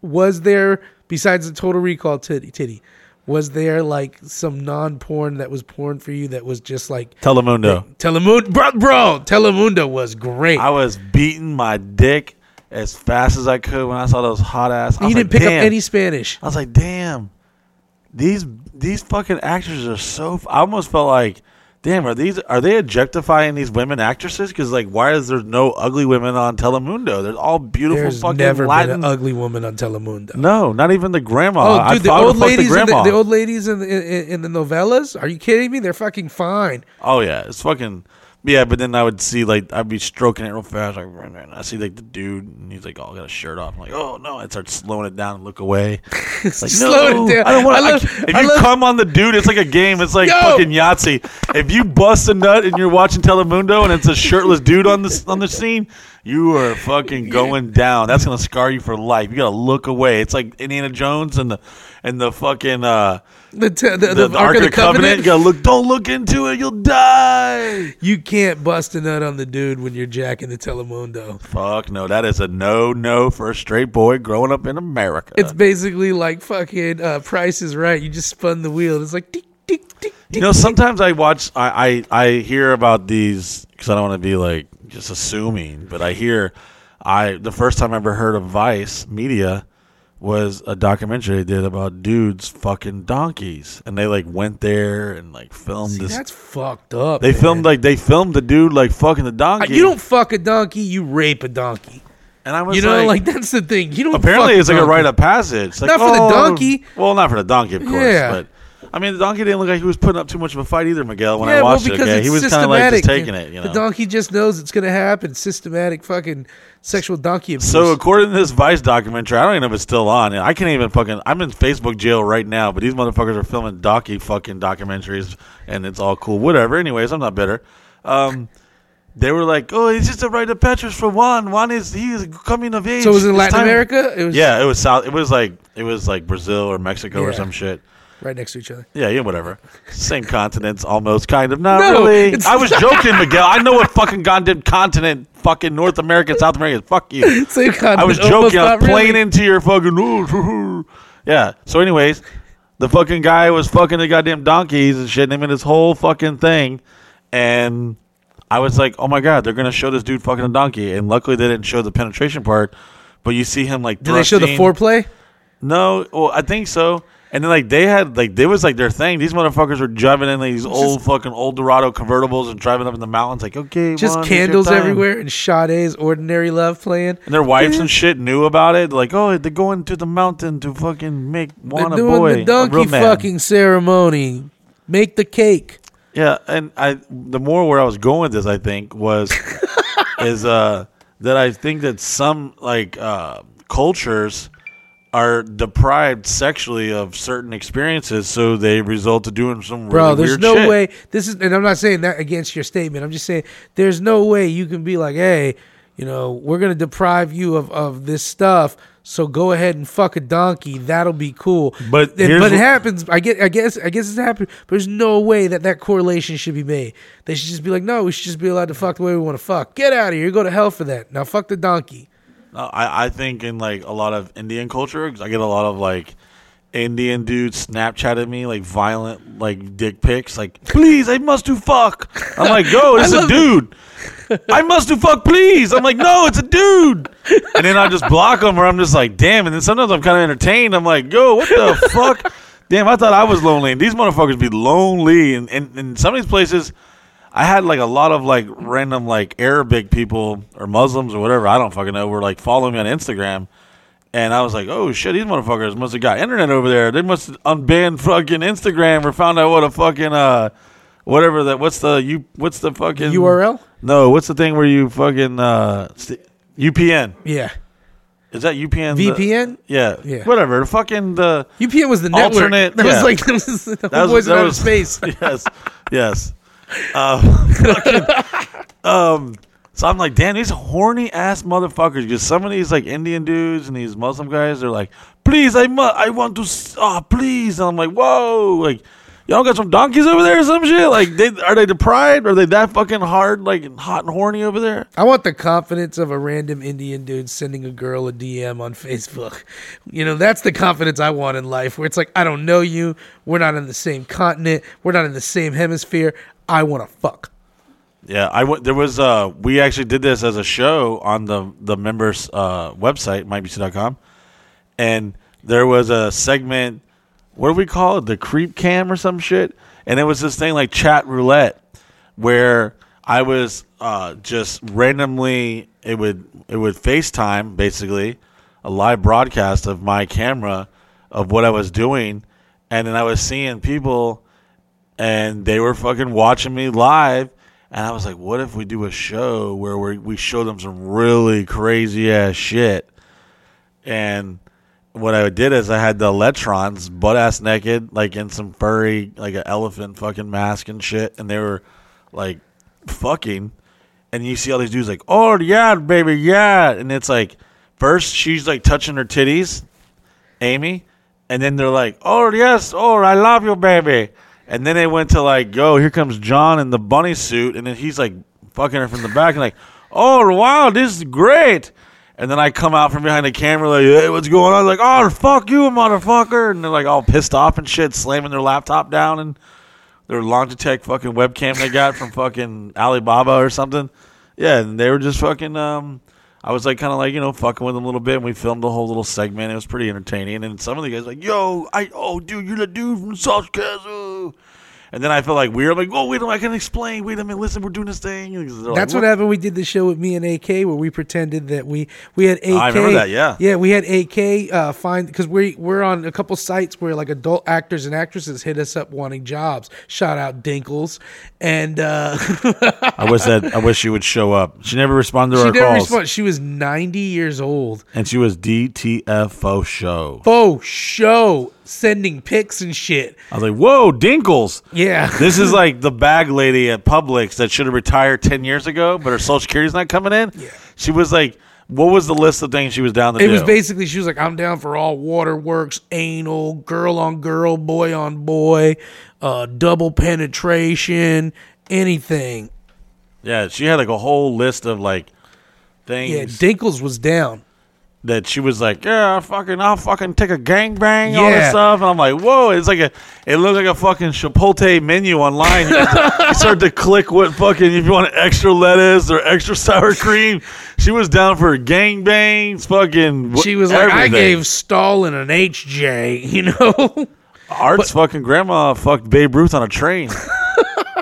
was there besides the Total Recall titty titty? Was there like some non-porn that was porn for you that was just like Telemundo. Telemundo, bro, bro? Telemundo was great. I was beating my dick as fast as I could when I saw those hot ass. You didn't like, pick "Damn." up any Spanish. I was like, damn, these these fucking actors are so. F-. I almost felt like, damn, are these are they objectifying these women actresses? Because like, why is there no ugly women on Telemundo? They're all beautiful There's fucking never Latin. been an ugly woman on Telemundo. no, not even the grandma. Oh, dude, the old ladies, the the, the old ladies in the, in, in the novellas. Are you kidding me? They're fucking fine. Oh yeah, it's fucking yeah. But then I would see like I'd be stroking it real fast. Like and I see like the dude, and he's like, "Oh, got a shirt off." I'm like, "Oh no!" I start slowing it down and look away. [laughs] It's like, Slow no, it down. I don't want. I love- If I you love- come on the dude, it's like a game. It's like [laughs] Yo! fucking Yahtzee. If you bust a nut and you're watching Telemundo and it's a shirtless dude on the on the scene, you are fucking going down. That's gonna scar you for life. You gotta look away. It's like Indiana Jones and the and the fucking. uh The, t- the, the, the, Ark of the Covenant. You gotta look. Don't look into it. You'll die. You can't bust a nut on the dude when you're jacking the Telemundo. Fuck no, that is a no no for a straight boy growing up in America. It's basically like fucking uh, Price is Right. You just spun the wheel. It's like tick tick tick. you know, sometimes I watch, I I, I hear about these because I don't want to be like just assuming, but I hear, I the first time I ever heard of Vice Media was a documentary they did about dudes fucking donkeys, and they like went there and like filmed See, this. that's fucked up. They man. filmed like they filmed the dude like fucking the Uh, donkey. You don't fuck a donkey, you rape a donkey. and I was You know, like, like, that's the thing. You don't. apparently it's like a rite of passage. Like, Not for the oh, donkey. Well, not for the donkey, of course. Yeah. But I mean, the donkey didn't look like he was putting up too much of a fight either, Miguel. When yeah, I watched well, because it, okay? he was kind of like just taking it. You know. The donkey just knows it's gonna happen. Systematic fucking sexual donkey abuse. So according to this Vice documentary, I don't even know if it's still on. I can't even fucking. I'm in Facebook jail right now, but these motherfuckers are filming donkey fucking documentaries, and it's all cool. Whatever. Anyways, I'm not bitter. Um, they were like, "Oh, it's just a rite of passage for Juan. Juan is he is coming of age." So it was in Latin time-" America. It was Yeah, it was South. It was like it was like Brazil or Mexico or some shit. Right next to each other. Yeah, yeah, whatever. Same continents, almost, kind of. Not No, really. it's I was joking, Miguel. I know what fucking goddamn continent, fucking North America, and South America. is. Fuck you. [laughs] Same I was continent, almost joking. I not was playing really. into your fucking. yeah. So, anyways, the fucking guy was fucking the goddamn donkeys and shit, and him and his whole fucking thing, and I was like, oh my god, they're gonna show this dude fucking a donkey, and luckily they didn't show the penetration part, but you see him like. Did they show the thrusting. foreplay? No, well, I think so. And then like they had like they was like their thing. These motherfuckers were driving in like, these old fucking Eldorado convertibles and driving up in the mountains. Like okay, Just Juan, candles everywhere and Sade's "Ordinary Love" playing. And their wives and shit knew about it. Like oh, they're going to the mountain to fucking make Juan They're a doing boy, the donkey fucking ceremony. Make the cake. Yeah, and I the more where I was going with this, I think was [laughs] is uh that I think that some like uh cultures are deprived sexually of certain experiences, so they result to doing some Bro, really there's no shit. way this is and I'm not saying that against your statement. I'm just saying there's no way you can be like, "Hey, you know, we're to deprive you of of this stuff, so go ahead and fuck a donkey. That'll be cool." But And- but it happens. I get I guess I guess it's happened. But there's no way that that correlation should be made. They should just be like, "No, we should just be allowed to fuck the way we want to fuck. Get out of here. You go to hell for that. Now fuck the donkey." I, I think in like a lot of Indian culture, 'cause I get a lot of like Indian dudes Snapchatting me like violent like dick pics, like please, I must do fuck. I'm like, yo, it's [laughs] a dude. I must do fuck, please. I'm like, no, it's a dude. And then I just block them, or I'm just like, damn. And then sometimes I'm kind of entertained. I'm like, yo, what the fuck? Damn, I thought I was lonely, and these motherfuckers be lonely. And and in some of these places, I had like a lot of like random like Arabic people or Muslims or whatever I don't fucking know were like following me on Instagram, and I was like, oh shit, these motherfuckers must have got internet over there. They must have unbanned fucking Instagram or found out what a fucking uh whatever that what's the you what's the fucking URL? No, what's the thing where you fucking uh st- UPN? Yeah. Is that UPN? the- VPN? yeah, Yeah. whatever. The fucking the UPN was the network. Alternate- [laughs] That yeah. [laughs] was like that was the That was- boys that in outer was- space. [laughs] yes, yes. [laughs] Uh, um, so I'm like, damn, these horny ass motherfuckers. Because some of these like Indian dudes and these Muslim guys, they're like, please, I mu- I want to, s- oh, please. And I'm like, whoa, like. Y'all got some donkeys over there or some shit? Like, they, are they deprived? Are they that fucking hard, like hot and horny over there? I want the confidence of a random Indian dude sending a girl a DM on Facebook. You know, that's the confidence I want in life where it's like, I don't know you. We're not in the same continent. We're not in the same hemisphere. I want to fuck. Yeah, I went. There was uh, we actually did this as a show on the the members uh website MikeBusey.com, and there was a segment. What do we call it? The creep cam or some shit. And it was this thing like chat roulette, where I was uh just randomly it would it would FaceTime basically a live broadcast of my camera of what I was doing, and then I was seeing people and they were fucking watching me live. And I was like, what if we do a show where we we show them some really crazy ass shit? And what I did is I had the electrons butt ass naked, like in some furry, like an elephant fucking mask and shit, and they were like fucking. And you see all these dudes like, oh yeah, baby, yeah, and it's like, first she's like touching her titties, Amy, and then they're like, "Oh yes, oh I love you, baby," and then they went to like, "Go, here comes John in the bunny suit," and then he's like fucking her from the back and like, "Oh wow, this is great," and then I come out from behind the camera like, "Hey, what's going on?" Like, "Oh fuck you, motherfucker," and they're like all pissed off and shit, slamming their laptop down and their Logitech fucking webcam they got from fucking Alibaba or something. Yeah, and they were just fucking um I was like kind of like you know fucking with them a little bit, and we filmed a whole little segment. It was pretty entertaining. And some of the guys like, "Yo, I oh dude, you're the dude from Sausage Castle." And then I felt like weird. I'm like, "Oh wait, a minute, I can explain. Wait a minute, listen, we're doing this thing." They're like, That's what happened. We did the show with me and AK where we pretended that we we had AK. I remember that, yeah. yeah. We had AK uh, find because we we're on a couple sites where like adult actors and actresses hit us up wanting jobs. Shout out Dinkles, and uh, [laughs] I wish that I wish she would show up. She never responded to she our never calls, responded. She was ninety years old. and she was DTFO show. Faux show sending pics and shit. I was like, "Whoa, Dinkles!" Yeah. [laughs] This is like the bag lady at Publix that should have retired ten years ago, but her social security's not coming in. Yeah. She was like, "What was the list of things she was down to It do?" was basically she was like, I'm down for all waterworks, anal, girl on girl, boy on boy, uh, double penetration, anything. yeah, she had like a whole list of like things Yeah, Dinkles was down. That she was like, "Yeah, I'll fucking, I'll fucking take a gangbang, all this Yeah. stuff," and I'm like, "Whoa!" It's like a, it looked like a fucking Chipotle menu online. You, you start to click what fucking if you want extra lettuce or extra [laughs] sour cream. She was down for gangbangs, fucking. She was like, I gave Stalin an HJ, [laughs] you know? Art's fucking grandma fucked Babe Ruth on a train. [laughs]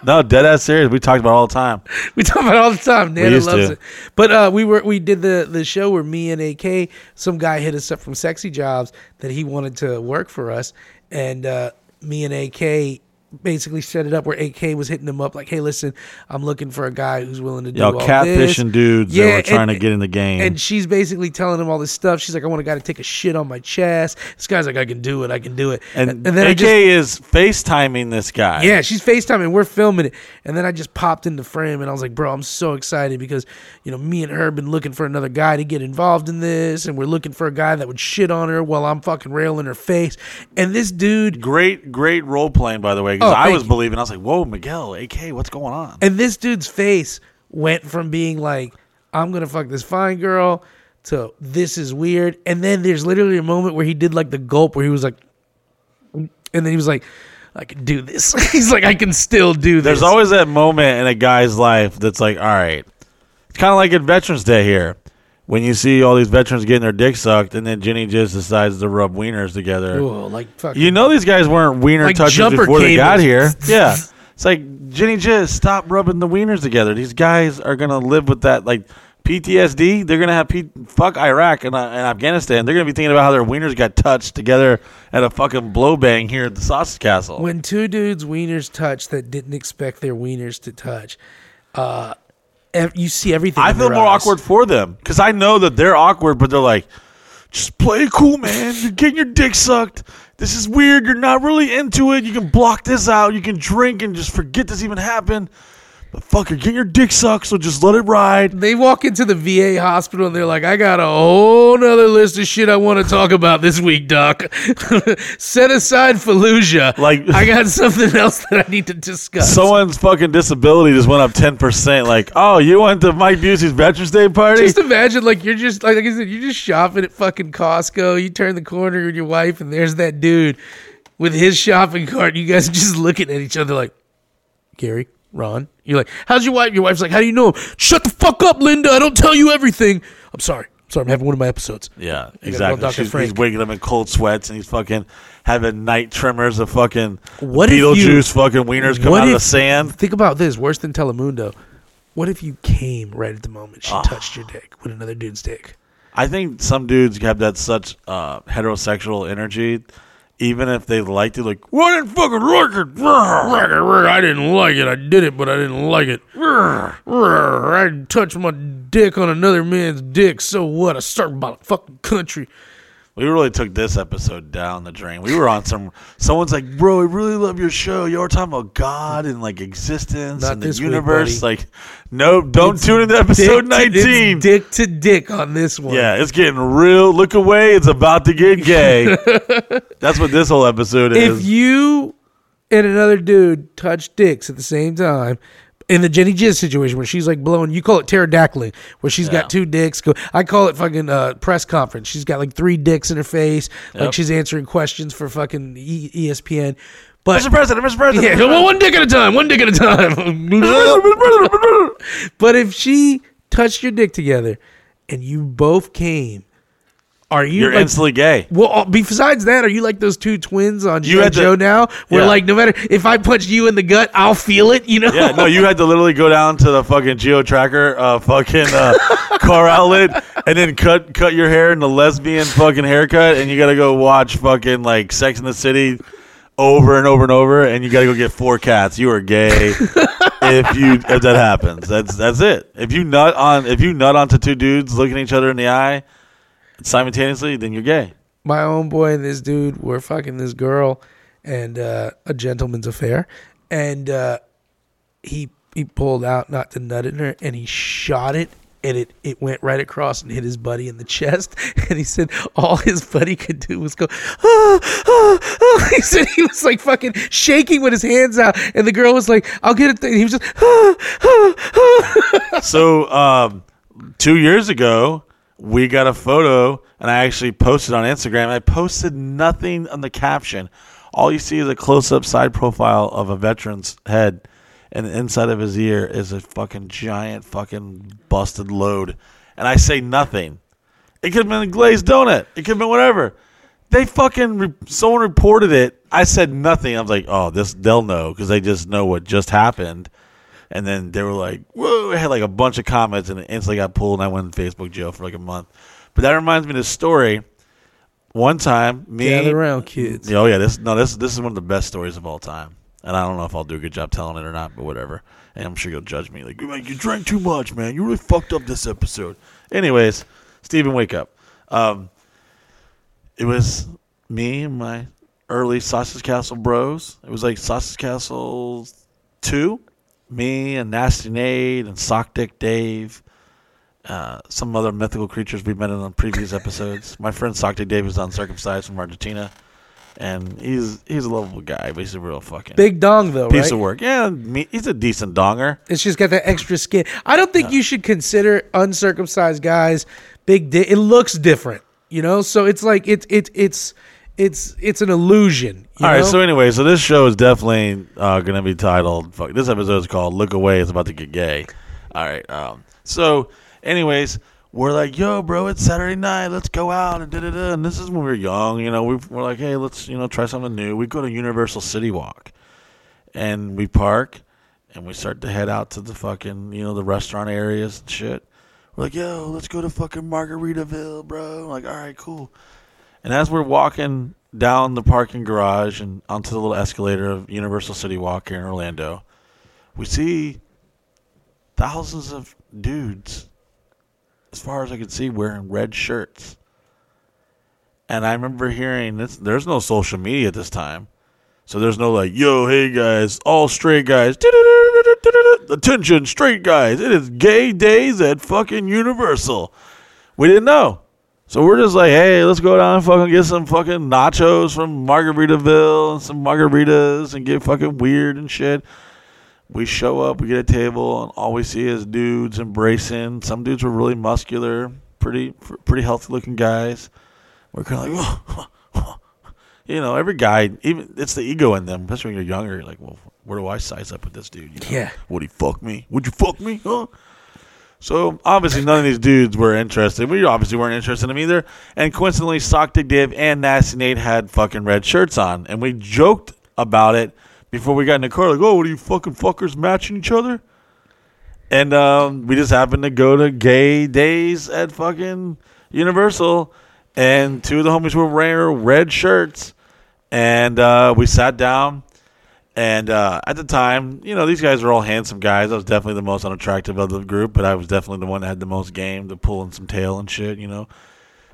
[laughs] no, dead ass serious. We talked about it all the time. we talk about it all the time. Nana used loves to. it. But uh, we were we did the the show where me and AK, some guy hit us up from Sexy Jobs that he wanted to work for us, and uh, me and AK basically set it up where AK was hitting him up like, "Hey, listen, I'm looking for a guy who's willing to do Y'all all catfishing this." dudes that were trying to get in the game. And she's basically telling him all this stuff. She's like, "I want a guy to take a shit on my chest." This guy's like, "I can do it. I can do it." And, then AK just is FaceTiming this guy. yeah, she's FaceTiming. We're filming it. And then I just popped in the frame and I was like, bro, I'm so excited because, you know, me and her been looking for another guy to get involved in this. And we're looking for a guy that would shit on her while I'm fucking railing her face. And this dude, Great, great role playing, by the way, because Oh, I was you. believing. I was like, whoa, Miguel, AK, what's going on? and this dude's face went from being like, I'm going to fuck this fine girl to this is weird. And then there's literally a moment where he did like the gulp where he was like, and then he was like, I can do this. [laughs] He's like, I can still do this. There's always that moment in a guy's life that's like, all right. It's kind of like at Veterans Day here. When you see all these veterans getting their dick sucked, and then Jenny just decides to rub wieners together. Ooh, like fucking. You know these guys weren't wiener Like touchers jumper before they got here. [laughs] Yeah. It's like Jenny Jizz, stop rubbing the wieners together. These guys are gonna live with that like PTSD. They're gonna have P- fuck Iraq and, uh, and Afghanistan. They're gonna be thinking about how their wieners got touched together at a fucking blow bang here at the Sausage Castle. when two dudes' wieners touch that didn't expect their wieners to touch, uh, ev- you see everything. I feel more eyes. awkward for them because I know that they're awkward, but they're like, just play it cool, man. You're getting your dick sucked. This is weird. You're not really into it. You can block this out. You can drink and just forget this even happened. But fuck, you're getting your dick sucked, so just let it ride. They walk into the VA hospital and they're like, "I got a whole nother list of shit I want to talk about this week, Doc. [laughs] Set aside Fallujah. Like- I [laughs] got something else that I need to discuss." Someone's fucking disability just went up 10%. Like, oh, you went to Mike Busey's Veterans Day party? Just imagine, like you're just like, like I said, you're just shopping at fucking Costco. You turn the corner with your wife, and there's that dude with his shopping cart. You guys are just looking at each other like, Gary, Ron. You're like, how's your wife? Your wife's like, how do you know him? Shut the fuck up, Linda. I don't tell you everything. I'm sorry. I'm sorry. I'm having one of my episodes. Yeah, exactly. She's, he's waking up in cold sweats and he's fucking having night tremors of fucking What if you- Beetlejuice fucking wieners come What out of the sand. Think about this. Worse than Telemundo. What if you came right at the moment she touched your dick with another dude's dick? I think some dudes have that such uh, heterosexual energy, even if they liked it. Like, well, I didn't fucking like it. I didn't like it. I did it, but I didn't like it. I touched my dick on another man's dick. So what? I start about a fucking country. We really took this episode down the drain. We were on some. Someone's like, "Bro, I really love your show. Were talking about God and like existence Not and the this week, universe." like, nope, don't tune into episode Dick to- it's nineteen. dick to dick on this one. Yeah, it's getting real. Look away. It's about to get gay. [laughs] That's what this whole episode is. If you and another dude touch dicks at the same time, in the Jenny Jizz situation where she's like blowing, you call it pterodactyling, where she's Yeah. got two dicks. Go, I call it fucking uh, press conference. She's got like three dicks in her face, like she's answering questions for fucking e- ESPN. But Mr. President, Mr. President. yeah, well, one dick at a time, one dick at a time. [laughs] but if she touched your dick together and you both came, are you You're like, instantly gay. Well, uh, besides that, are you like those two twins on You G.I. had to- Joe now? Where Yeah. like no matter if I punch you in the gut, I'll feel it. You know? Yeah, no, you had to literally go down to the fucking Geo Tracker, uh, fucking uh, [laughs] car outlet, and then cut cut your hair in the lesbian fucking haircut, and you got to go watch fucking like Sex in the City over and over and over, and you got to go get four cats. You are gay [laughs] if you if that happens. That's that's it. If you nut on if you nut onto two dudes looking each other in the eye simultaneously, then you're gay. my own boy and this dude were fucking this girl and uh, a gentleman's affair and uh, he he pulled out not to nut in her and he shot it and it, it went right across and hit his buddy in the chest [laughs] and he said all his buddy could do was go ah, ah, ah. [laughs] he said he was like fucking shaking with his hands out and the girl was like i'll get it th-" he was just ah, ah, ah. So um, two years ago, we got a photo, and I actually posted on Instagram. I posted nothing on the caption. All you see is a close-up side profile of a veteran's head, and inside of his ear is a fucking giant fucking busted load. And I say nothing. It could have been a glazed donut. It could have been whatever. They fucking re- someone reported it. I said nothing. I was like, oh, this they'll know because they just know what just happened. And then they were like, whoa, I had like a bunch of comments and it instantly got pulled and I went in Facebook jail for like a month. But that reminds me of this story. One time, me gather around kids Oh yeah, this no this this is one of the best stories of all time. And I don't know if I'll do a good job telling it or not, but whatever. And I'm sure you'll judge me like, "Man, you drank too much, man. You really fucked up this episode. Anyways, Stephen, wake up. Um, it was me and my early Sausage Castle bros. It was like Sausage Castle two. Me and Nasty Nate and Sock Dick Dave. Uh, some other mythical creatures we've met in on previous episodes. My friend Sock Dick Dave is uncircumcised from Argentina, and he's he's a lovable guy, but he's a real fucking big dong though piece right? of work. Yeah, me, he's a decent donger. It's just got that extra skin. I don't think you should consider uncircumcised guys big dick. It looks different, you know. So it's like it's it's it's it's it's an illusion. You All right. know? So anyway, so this show is definitely uh, going to be titled. Fuck, this episode is called "Look Away." It's about to get gay. All right. Um. So, anyways, we're like, "Yo, bro, it's Saturday night. Let's go out and da da da." And this is when we were young. You know, we we're like, "Hey, let's you know try something new." We go to Universal City Walk, and we park, and we start to head out to the fucking you know the restaurant areas and shit. We're like, "Yo, let's go to fucking Margaritaville, bro." like, all right, cool. And as we're walking down the parking garage and onto the little escalator of Universal City Walk here in Orlando, we see thousands of dudes, as far as I could see, wearing red shirts. And I remember hearing this. There's no social media at this time, so there's no like, "Yo, hey guys, all straight guys, [laughs] attention, straight guys, it is gay days at fucking Universal." We didn't know. So we're just like, hey, let's go down and fucking get some fucking nachos from Margaritaville and some margaritas and get fucking weird and shit. We show up, we get a table, and all we see is dudes embracing. Some dudes were really muscular, pretty pretty healthy looking guys. We're kind of like, [laughs] you know, every guy, even it's the ego in them, especially when you're younger. You're like, well, where do I size up with this dude? You know? Yeah. Would he fuck me? Would you fuck me? Huh? So obviously none of these dudes were interested. We obviously weren't interested in them either. And coincidentally, Sock Dick Dave and Nasty Nate had fucking red shirts on, and we joked about it before we got in the car. Like, oh, what are you fucking fuckers matching each other? And um, we just happened to go to gay days at fucking Universal, and two of the homies were wearing red shirts, and uh, we sat down. And uh, at the time, you know, these guys were all handsome guys. I was definitely the most unattractive of the group, but I was definitely the one that had the most game to pull in some tail and shit, you know.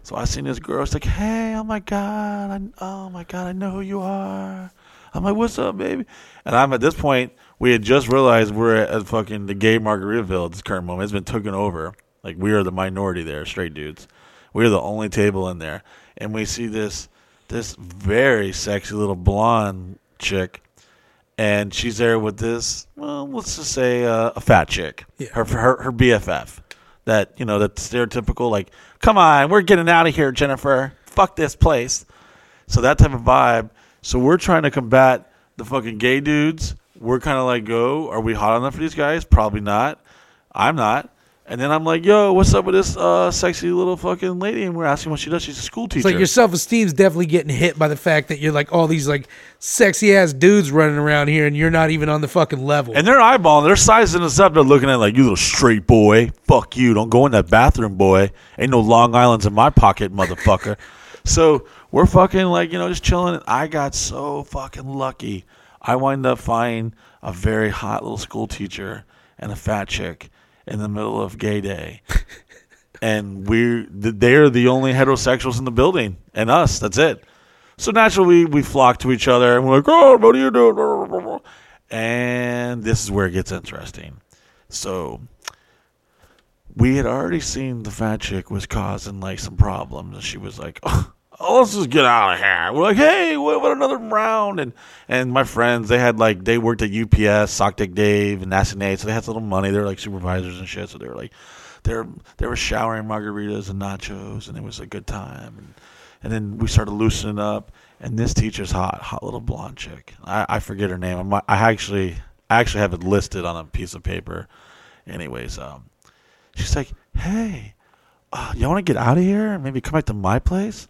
So I seen this girl. It's like, hey, oh my god, I, oh my god, I know who you are. I'm like, what's up, baby? And I'm at this point, we had just realized we're at fucking the gay Margaritaville at this current moment. It's been taken over. Like we are the minority there, straight dudes. We're the only table in there, and we see this this very sexy little blonde chick and she's there with this. Well, let's just say uh, a fat chick, her, her her BFF. That you know, that stereotypical like, come on, we're getting out of here, Jennifer. Fuck this place. So that type of vibe. So we're trying to combat the fucking gay dudes. We're kind of like, go, are we hot enough for these guys? Probably not. I'm not. And then I'm like, yo, what's up with this uh, sexy little fucking lady? And we're asking what she does. She's a school teacher. It's like your self esteem's definitely getting hit by the fact that you're like all these like sexy ass dudes running around here and you're not even on the fucking level. and they're eyeballing, they're sizing us up. They're looking at like, you little straight boy. Fuck you. Don't go in that bathroom, boy. Ain't no Long Island's in my pocket, motherfucker. [laughs] so we're fucking like, you know, just chilling. I got so fucking lucky. I wind up finding a very hot little school teacher and a fat chick in the middle of gay day. [laughs] and we're they're the only heterosexuals in the building and us that's it. So naturally we we flock to each other and we're like oh what are you doing? And this is where it gets interesting. So we had already seen the fat chick was causing like some problems and she was like oh, let's just get out of here we're like hey what about another round and and my friends they had like they worked at UPS sock dave and nasty nate so they had a little money they were like supervisors and shit so they were like they were they were showering margaritas and nachos, and it was a good time. And and then we started loosening up. And this teacher's hot, hot little blonde chick. I, I forget her name. I'm, I actually I actually have it listed on a piece of paper. Anyways, um, she's like, "Hey, uh, y'all want to get out of here? Maybe come back to my place."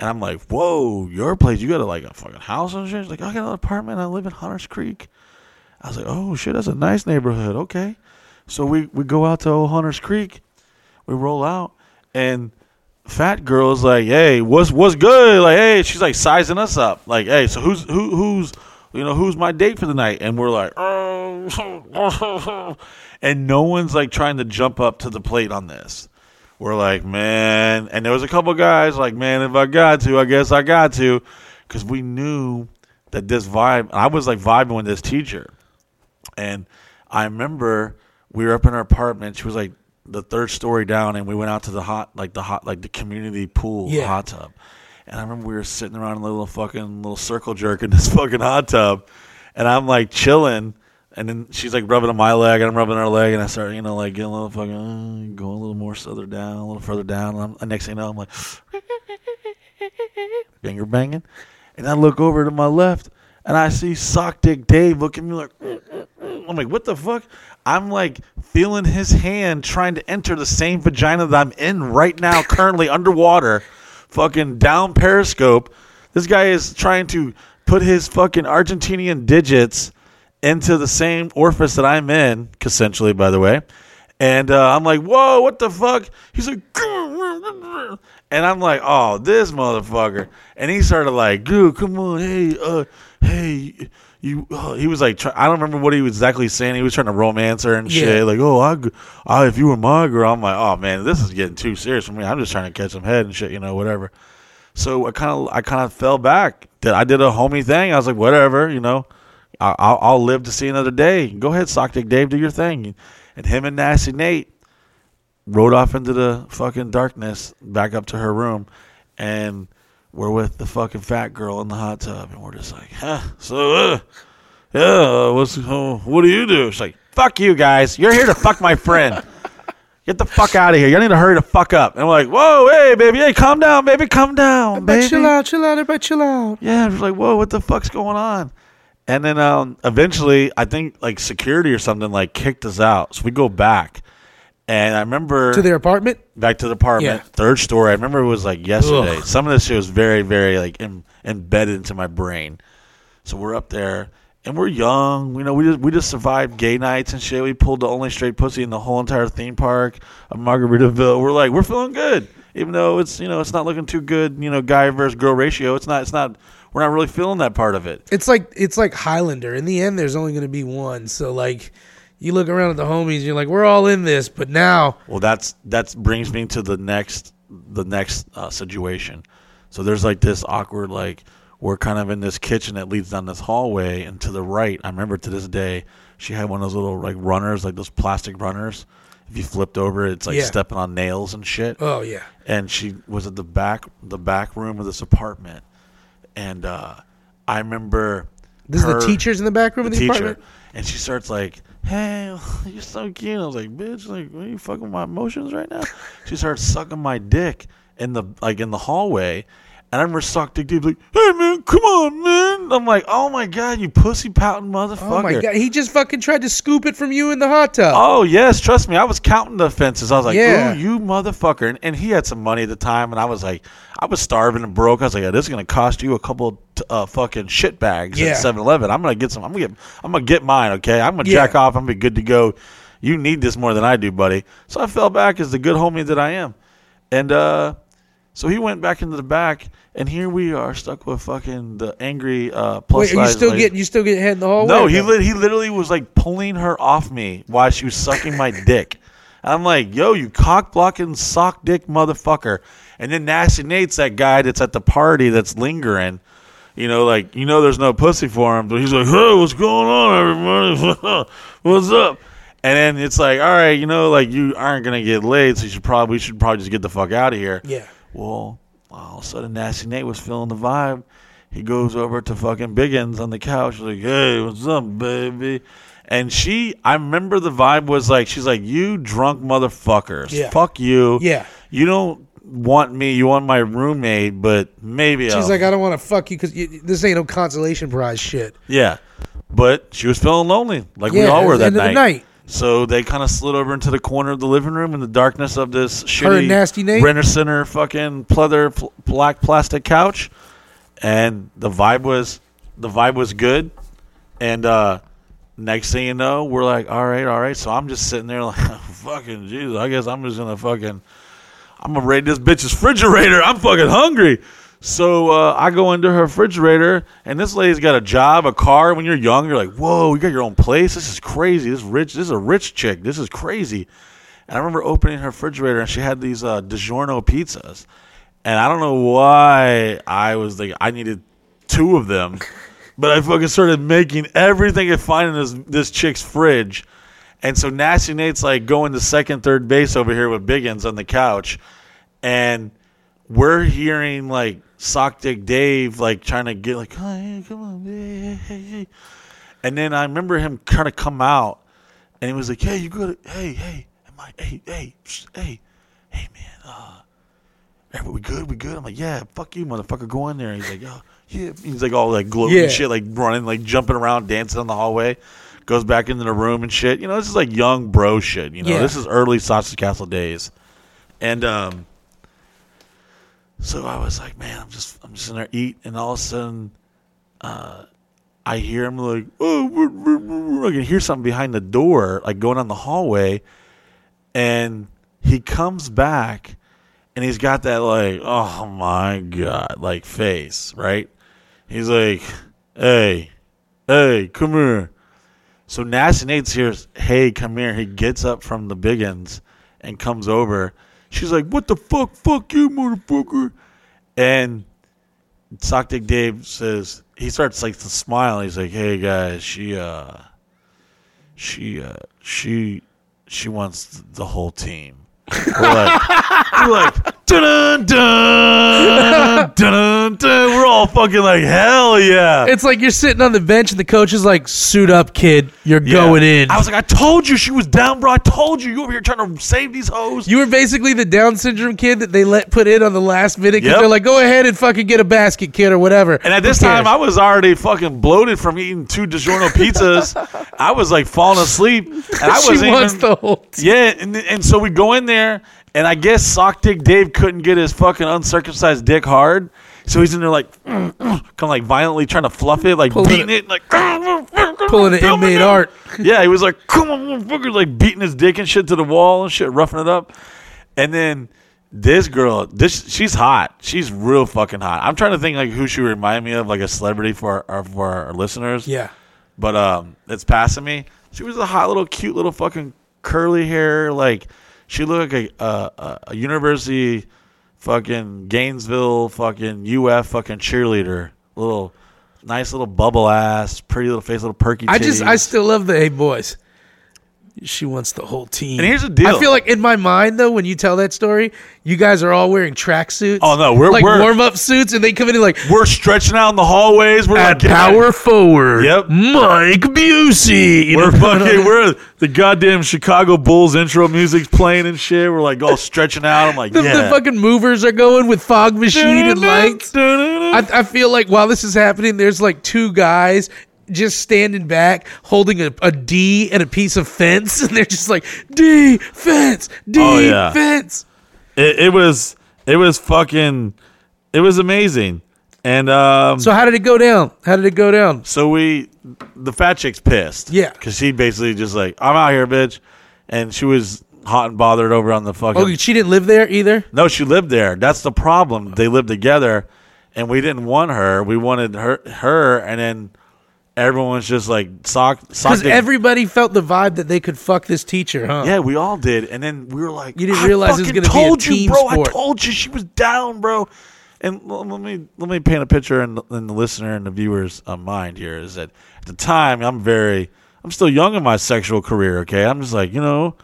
And I'm like, "Whoa, your place? You got a, like a fucking house and shit?" She's like, "I got an apartment. I live in Hunters Creek." I was like, "Oh shit, that's a nice neighborhood. Okay." So we, we go out to Old Hunters Creek, we roll out, and fat girl's like, "Hey, what's what's good?" Like, hey, she's like sizing us up. Like, hey, so who's who who's you know who's my date for the night? And we're like, oh, [laughs] and no one's like trying to jump up to the plate on this. We're like, man, and there was a couple guys like, man, if I got to, I guess I got to, because we knew that this vibe. I was like vibing with this teacher, and I remember we were up in our apartment. She was like the third story down, and we went out to the hot, like the hot, like the community pool Yeah. hot tub. And I remember we were sitting around in a little fucking little circle jerk in this [laughs] fucking hot tub, and I'm like chilling. And then she's like rubbing on my leg, and I'm rubbing her leg, and I start, you know, like getting a little fucking, uh, going a little more further down, a little further down. And, I'm, and next thing you know, I'm like, [laughs] finger banging. And I look over to my left, and I see Sock Dick Dave looking at me like, [laughs] I'm like, what the fuck? I'm like feeling his hand trying to enter the same vagina that I'm in right now, [laughs] currently underwater, fucking down periscope. This guy is trying to put his fucking Argentinian digits into the same orifice that I'm in, consensually, by the way. And uh, I'm like, whoa, what the fuck? He's like, [laughs] and I'm like, oh, this motherfucker. And he started like, dude, come on, hey, uh, hey, you. Uh, he was like, try- I don't remember what he was exactly saying. He was trying to romance her and shit. Yeah. Like, oh, I, I, if you were my girl, I'm like, oh man, this is getting too serious for me. I'm just trying to catch some head and shit, you know, whatever. So I kind of, I kind of fell back. Did I did a homie thing? I was like, whatever, you know. I- I'll, I'll live to see another day. Go ahead, Sock Dick Dave, do your thing. And him and Nasty Nate rode off into the fucking darkness back up to her room. And we're with the fucking fat girl in the hot tub. And we're just like, huh, so, uh, yeah, what's, uh, what do you do? She's like, fuck you guys. You're here to fuck my friend. Get the fuck out of here. You need to hurry the fuck up. And we're like, whoa, hey, baby, hey, calm down, baby, calm down, baby. chill out, chill out, everybody chill out. Yeah, I was like, whoa, what the fuck's going on? And then um, eventually, I think like security or something like kicked us out. So we go back. And I remember To their apartment? back to the apartment, Yeah. third story. I remember it was like yesterday. Ugh. Some of this shit was very, very like em- embedded into my brain. So we're up there, and we're young. You know, we just we just survived gay nights and shit. We pulled the only straight pussy in the whole entire theme park of Margaritaville. We're like, we're feeling good, even though it's you know it's not looking too good. You know, guy versus girl ratio. It's not. It's not. We're not really feeling that part of it. It's like it's like Highlander. In the end, there's only going to be one. So like, you look around at the homies, you're like, we're all in this. But now, Well, that's that brings me to the next the next uh, situation. So there's like this awkward like we're kind of in this kitchen that leads down this hallway, and to the right, I remember to this day, she had one of those little like runners, like those plastic runners. If you flipped over, it's like Yeah. stepping on nails and shit. oh yeah, And she was at the back the back room of this apartment, and uh, I remember this is the teachers in the back room the of the teacher, apartment. and she starts like, "Hey, [laughs] you're so cute." I was like, "Bitch, like, are you fucking my emotions right now?" She starts sucking my dick in the like in the hallway, And I remember Sock Dick Dave like, "Hey man, come on, man!" I'm like, "Oh my god, you pussy pouting motherfucker!" Oh my god, he just fucking tried to scoop it from you in the hot tub. Oh yes, trust me. I was counting the offenses. I was like, Yeah. "Ooh, you motherfucker!" And, and he had some money at the time, and I was like, I was starving and broke. I was like, yeah, "This is gonna cost you a couple t- uh, fucking shit bags Yeah. at 7-Eleven. I'm gonna get some. I'm gonna get. I'm gonna get mine. Okay, I'm gonna Yeah. jack off. I'm gonna be good to go. You need this more than I do, buddy. So I fell back as the good homie that I am, and uh, so he went back into the back, and here we are stuck with fucking the angry uh, plus Wait, are you still lady. getting you still getting hit in the hallway? No, he li- he literally was like pulling her off me while she was sucking my [laughs] dick. And I'm like, yo, you cock blocking sock dick motherfucker. And then Nasty Nate's that guy that's at the party that's lingering. You know, like you know, there's no pussy for him, but he's like, "Hey, what's going on, everybody? [laughs] what's up?" And then it's like, "All right, you know, like you aren't gonna get laid, so you should probably we should probably just get the fuck out of here." Yeah. Well, all of a sudden, Nasty Nate was feeling the vibe. He goes over to fucking Biggins on the couch, like, "Hey, what's up, baby?" And she, I remember the vibe was like, she's like, "You drunk motherfuckers, Yeah. fuck you. Yeah. you don't want me. You want my roommate, but maybe She's I'll- like, I don't want to fuck you because this ain't no consolation prize shit. yeah." But she was feeling lonely, like we all were was that end of the night. night. So they kind of slid over into the corner of the living room in the darkness of this shitty and Nasty Nate? Rent-A-Center fucking pleather pl- black plastic couch, and the vibe was the vibe was good. And uh, next thing you know, we're like, all right, all right. So I'm just sitting there [laughs] like, fucking Jesus. I guess I'm just gonna fucking, I'm gonna raid this bitch's refrigerator. I'm fucking hungry. So uh, I go into her refrigerator, and this lady's got a job, a car. When you're young, you're like, "Whoa, you got your own place. This is crazy. This is rich. This is a rich chick. This is crazy." And I remember opening her refrigerator, and she had these uh, DiGiorno pizzas, and I don't know why I was like, I needed two of them, but I fucking started making everything I find in this this chick's fridge. And so Nasty Nate's like going to second, third base over here with Biggins on the couch, and we're hearing like Sock Dick Dave like trying to get like, oh, hey, come on, hey, hey, hey. and then I remember him kind of come out, and he was like, hey, you good? Hey, hey, am I? Hey, hey, psh, hey, hey, man, uh, hey, we good? We good? I'm like, yeah, fuck you, motherfucker, go in there. He's like, oh, yeah. He's like all like gloating Yeah. shit, like running, like jumping around, dancing in the hallway. Goes back into the room and shit. You know, this is like young bro shit. You know, Yeah. this is early Sausage Castle days, and um. So I was like, man, I'm just I'm just in there eat, and all of a sudden, uh, I hear him like, oh, brr." I can hear something behind the door, like going down the hallway, and he comes back, and he's got that like, oh my god, like face, right? He's like, hey, hey, come here. So Nasty Nate's here. Hey, come here. He gets up from the biggins and comes over. She's like, "What the fuck? Fuck you, motherfucker!" And Sock Dick Dave says he starts like to smile. He's like, "Hey guys, she uh, she uh, she she wants the whole team." We're like, we're like, dun dun dun dun. We're all fucking like, hell yeah! It's like you're sitting on the bench and the coach is like, "Suit up, kid. You're Yeah. going in." I was like, I told you she was down, bro. I told you you over here trying to save these hoes. you were basically the Down syndrome kid that they let put in on the last minute because Yep. they're like, "Go ahead and fucking get a basket, kid, or whatever." And at this time. I was already fucking bloated from eating two DiGiorno pizzas. [laughs] I was like falling asleep, and I she wasn't wants even. the whole. Yeah, and, and so we go in there, and I guess Sock Dick Dave couldn't get his fucking uncircumcised dick hard, so he's in there like, [clears throat] kind of like violently trying to fluff it, like Pulling beating it- it, like [laughs] Pulling the inmate art. [laughs] yeah, he was like, "Come on, motherfucker!" Like beating his dick and shit to the wall and shit, roughing it up. And then this girl, this she's hot. She's real fucking hot. I'm trying to think like who she remind me of, like a celebrity for our, for our listeners. Yeah. But um, it's passing me. She was a hot little, cute little fucking curly hair. Like she looked like a a, a, university fucking Gainesville fucking UF fucking cheerleader. Little nice little bubble ass, pretty little face, little perky. I just, I still love the hey boys. She wants the whole team. And here's the deal. I feel like in my mind though, when you tell that story, you guys are all wearing tracksuits. Oh, no, we're- like we're- warm up suits, and they come in and like We're stretching out in the hallways. We're at like power forward. Yep. Mike Busey. You We're know, fucking. We're the goddamn Chicago Bulls intro music's playing and shit. We're like all stretching out. I'm like, the, yeah. the fucking movers are going with fog machine and lights. I, I feel like while this is happening, there's like two guys just standing back holding a, a D and a piece of fence, [laughs] and they're just like D Oh, yeah. fence. It, it was. It was fucking. It was amazing. And um, So how did it go down? How did it go down? So we, the fat chick's pissed. Yeah. Because she basically just like, I'm out here, bitch. And she was hot and bothered over on the fucking. Oh, she didn't live there either. No, she lived there. That's the problem. They lived together, and we didn't want her. We wanted her, her, and then everyone was just like sock, sock. Because everybody felt the vibe that they could fuck this teacher, huh? yeah, we all did, and then we were like, You didn't realize it was gonna be a told you, team bro. sport. I told you she was down, bro. And l- let me let me paint a picture in, the- in the listener and the viewers' uh, mind here is that at the time I'm very I'm still young in my sexual career. Okay, I'm just like you know.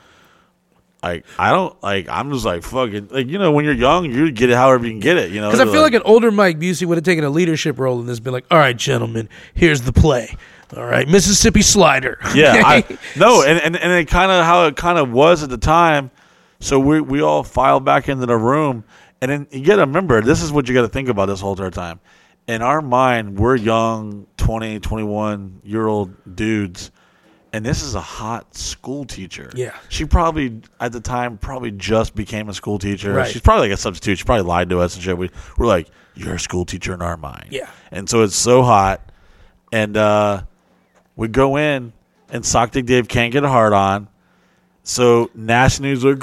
Like I don't like I'm just like fucking like you know when you're young you get it however you can get it you know Because I feel like, an older Mike Busey would have taken a leadership role in this, been like, "All right, gentlemen, here's the play. All right, Mississippi Slider. Yeah, I, [laughs] no, and and, and it kind of how it kind of was at the time. So we we all filed back into the room, and then you got to remember this is what you got to think about this whole entire time. In our mind, we're young, 20, 21 year old dudes, and this is a hot school teacher. Yeah. she probably at the time probably just became a school teacher. Right. She's probably like a substitute. She probably lied to us and shit. We we're like, you're a school teacher in our mind. Yeah. and so it's so hot, and uh, we go in, and Sock Dick Dave can't get a hard on. So Nasty News like,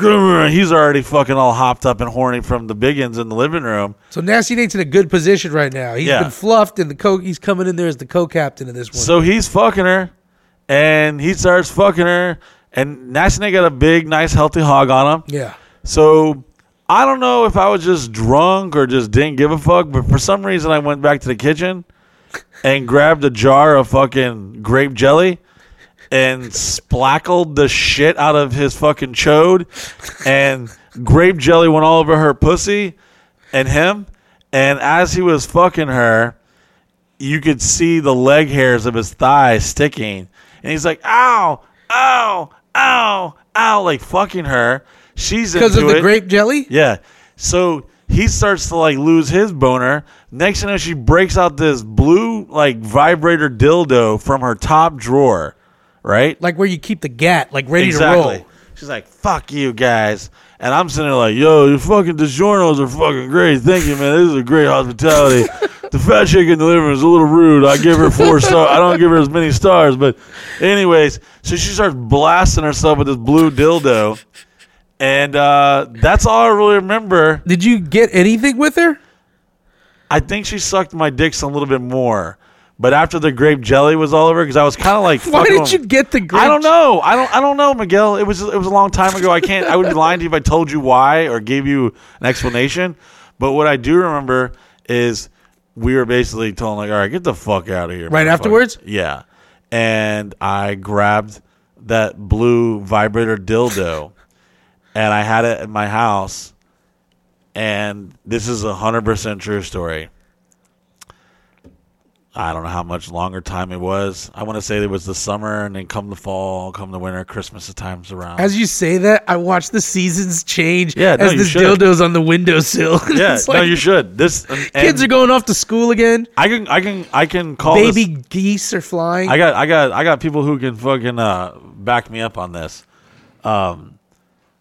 he's already fucking all hopped up and horny from the biggins in the living room. So Nasty Nate's in a good position right now. He's Yeah. been fluffed, and the co he's coming in there as the co-captain of this one. So he's fucking her, and he starts fucking her, and Nate got a big, nice, healthy hog on him. yeah, So I don't know if I was just drunk or just didn't give a fuck, but for some reason I went back to the kitchen and grabbed a jar of fucking grape jelly and splackled the shit out of his fucking chode and grape jelly went all over her pussy and him. And as he was fucking her you could see the leg hairs of his thighs sticking and he's like ow ow ow ow like fucking her she's because of the it. grape jelly. Yeah. So he starts to like lose his boner. Next thing you know, she breaks out this blue like vibrator dildo from her top drawer. Right? like where you keep the gat, like ready exactly. to roll. She's like, "Fuck you guys," and I'm sitting there like, "Yo, your fucking DiGiorno's are fucking great. Thank you, man. This is a great hospitality." [laughs] the fat chick in the living room is a little rude. I give her four stars. I don't give her as many stars, but anyways, so she starts blasting herself with this blue dildo, and uh, that's all I really remember. Did you get anything with her? I think she sucked my dicks a little bit more. But after the grape jelly was all over, because I was kind of like, [laughs] Why did you get the grape? I don't know. I don't. I don't know, Miguel. It was. It was a long time ago. I can't. I would be lying to you if I told you why or gave you an explanation. But what I do remember is we were basically told like, "All right, get the fuck out of here." Right afterwards? Yeah. And I grabbed that blue vibrator dildo, [laughs] and I had it in my house. And this is a hundred percent true story. I don't know how much longer time it was. I want to say it was the summer, and then come the fall, come the winter, Christmas the times around. As you say that, I watch the seasons change Yeah, no, as this should. dildo's on the windowsill. [laughs] yeah, It's no, you should. This and, Kids are going off to school again. I can, I can, I can call Baby this- geese are flying. I got, I got, I got people who can fucking uh, back me up on this. Um,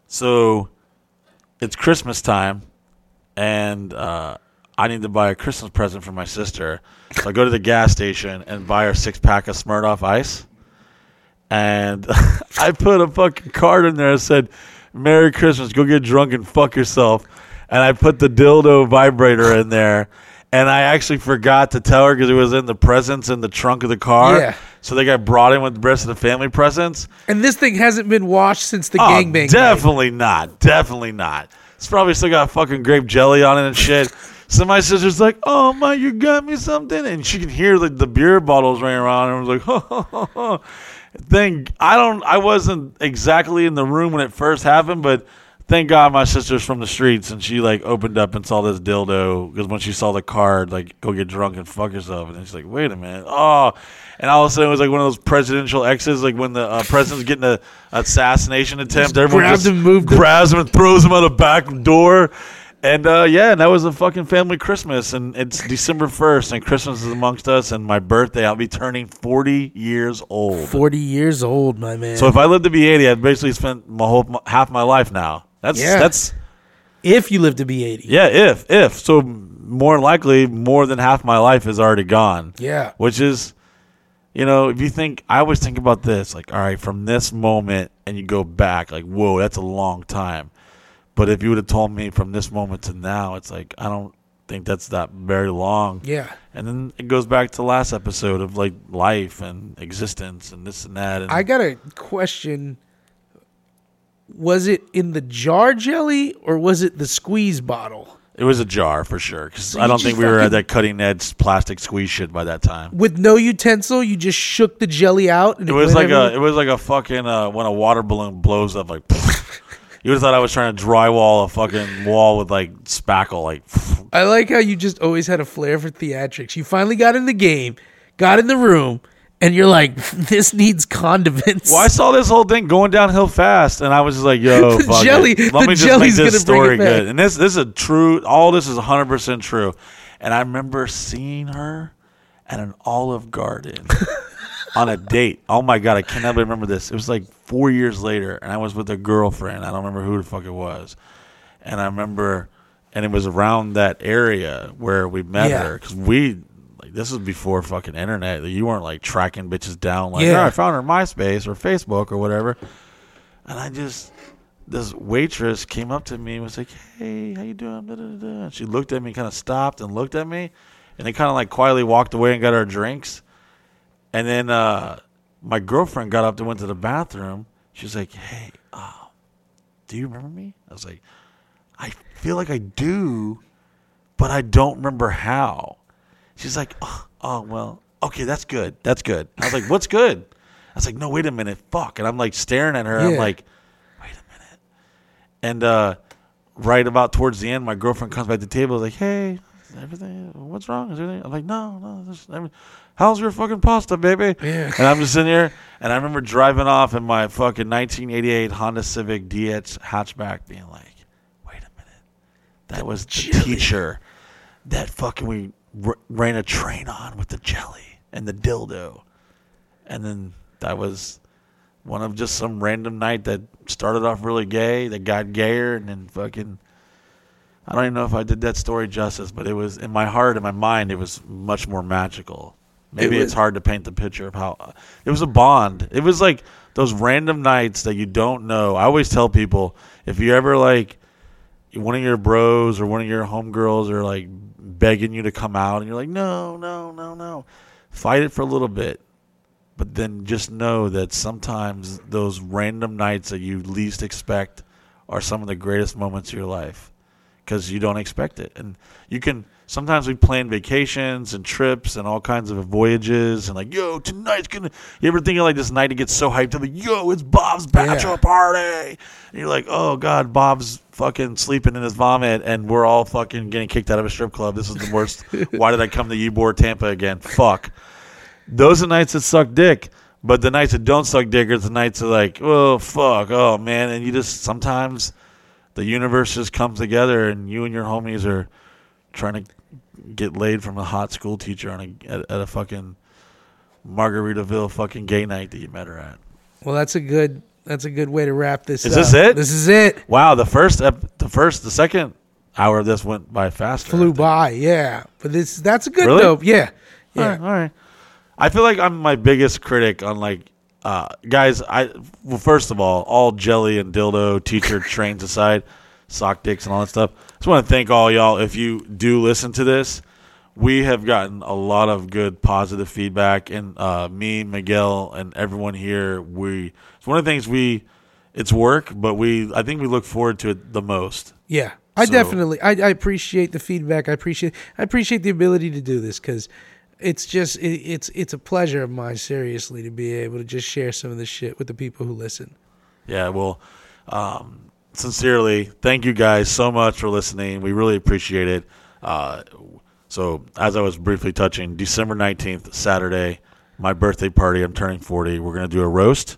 so it's Christmas time, and uh, I need to buy a Christmas present for my sister. So I go to the gas station and buy her six pack of Smirnoff Ice, and [laughs] I put a fucking card in there that said, "Merry Christmas, go get drunk and fuck yourself," and I put the dildo vibrator in there. And I actually forgot to tell her because it was in the presents in the trunk of the car. Yeah. So they got brought in with the rest of the family presents. and this thing hasn't been washed since the Oh, gangbang. night. Definitely not. Definitely not. It's probably still got fucking grape jelly on it and shit. [laughs] So my sister's like, "Oh my, you got me something," and she can hear like the beer bottles running around, and I was like, "Ha ha ha ha," thank I don't I wasn't exactly in the room when it first happened, but thank God my sister's from the streets and she like opened up and saw this dildo because when she saw the card, like go get drunk and fuck yourself, and then she's like, wait a minute, oh, and all of a sudden it was like one of those presidential exes, like when the uh, president's getting a assassination attempt, everyone grabbed just him, grabs him and throws him out the back door. And uh, yeah, and that was a fucking family Christmas, and it's December first, and Christmas is amongst us, and my birthday. I'll be turning forty years old. Forty years old, my man. So if I lived to be eighty, I'd basically spent my whole half my life now. That's Yeah. that's if you live to be eighty, yeah. If if so, more likely, more than half my life is already gone. Yeah. which is, you know, if you think, I always think about this, like, all right, from this moment, and you go back, like, whoa, that's a long time. But if you would have told me from this moment to now, it's like I don't think that's that very long. Yeah. And then it goes back to the last episode of like life and existence and this and that. And I got a question. Was it in the jar jelly or was it the squeeze bottle? it was a jar for sure because I don't think we were at that cutting edge plastic squeeze shit by that time. With no utensil, you just shook the jelly out. And It was went like a it was like a fucking uh, when a water balloon blows up like. [laughs] You would have thought I was trying to drywall a fucking wall with like spackle, like I like how you just always had a flair for theatrics. You finally got in the game, got in the room, and you're like, [laughs] "This needs condiments." Well, I saw this whole thing going downhill fast, and I was just like, "Yo, [laughs] The fuck jelly- it. Let the me just make this story good." And this, this is a true. All this is 100 percent true. And I remember seeing her at an Olive Garden [laughs] on a date. Oh my god, I cannot remember this. It was like four years later, and I was with a girlfriend. I don't remember who the fuck it was. And I remember, and it was around that area where we met Yeah. her because we. Like, this was before fucking internet. You weren't like tracking bitches down like, Yeah. "Oh, I found her MySpace or Facebook or whatever. And I just, this waitress came up to me and was like, "Hey, how you doing?" Da, da, da, she looked at me, kind of stopped and looked at me, and they kind of like quietly walked away and got our drinks. And then uh, my girlfriend got up and went to the bathroom. She's like, "Hey, uh, do you remember me?" I was like, "I feel like I do, but I don't remember how." She's like, "Oh, oh well, okay, that's good. That's good." I was like, "What's good?" I was like, "No, wait a minute, fuck!" And I'm like staring at her. I'm like, "Wait a minute." And uh, right about towards the end, my girlfriend comes back to the table. Like, "Hey, everything? What's wrong? Is everything?" I'm like, "No, no. How's your fucking pasta, baby?" Yeah. And I'm just sitting here, and I remember driving off in my fucking 1988 Honda Civic DH hatchback, being like, "Wait a minute, that was the teacher that fucking we r- ran a train on with the jelly and the dildo." And then that was one of just some random night that started off really gay, that got gayer, and then fucking. I don't even know if I did that story justice, but it was in my heart, in my mind, it was much more magical. Maybe It it's hard to paint the picture of how it was a bond. It was like those random nights that you don't know. I always tell people if you ever like one of your bros or one of your homegirls are like begging you to come out, and you're like, no, no, no, no, fight it for a little bit. But then just know that sometimes those random nights that you least expect are some of the greatest moments of your life because you don't expect it. And you can sometimes we plan vacations and trips and all kinds of voyages and like, yo, tonight's gonna. You ever think of like this night It gets so hyped up, like, yo, it's Bob's bachelor party, and you're like, oh god, Bob's fucking sleeping in his vomit, and we're all fucking getting kicked out of a strip club. This is the worst. [laughs] Why did I come to Ybor Tampa again? Fuck. Those are nights that suck dick. But the nights that don't suck dick are the nights that like, oh fuck, oh man, and you just sometimes the universe just comes together and you and your homies are trying to get laid from a hot school teacher on a at, at a fucking Margaritaville fucking gay night that you met her at. Well, that's a good. That's a good way to wrap this. Is up. this it? This is it. Wow, the first ep- the first the second hour of this went by faster. Flew by, yeah. But this that's a good Really? dope. Yeah, yeah. right, all right. I feel like I'm my biggest critic on like uh, guys. I well, first of all, all jelly and dildo teacher [laughs] trains aside, sock dicks and all that stuff. Just want to thank all y'all. If you do listen to this, we have gotten a lot of good positive feedback, and uh, me, Miguel, and everyone here. We it's one of the things we. It's work, but we I think we look forward to it the most. Yeah, I So- definitely. I, I appreciate the feedback. I appreciate. I appreciate the ability to do this because it's just it, it's it's a pleasure of mine, seriously, to be able to just share some of this shit with the people who listen. Yeah, well, um, sincerely, thank you guys so much for listening. We really appreciate it. Uh, so, as I was briefly touching, December 19th, Saturday, my birthday party. I'm turning 40. We're going to do a roast.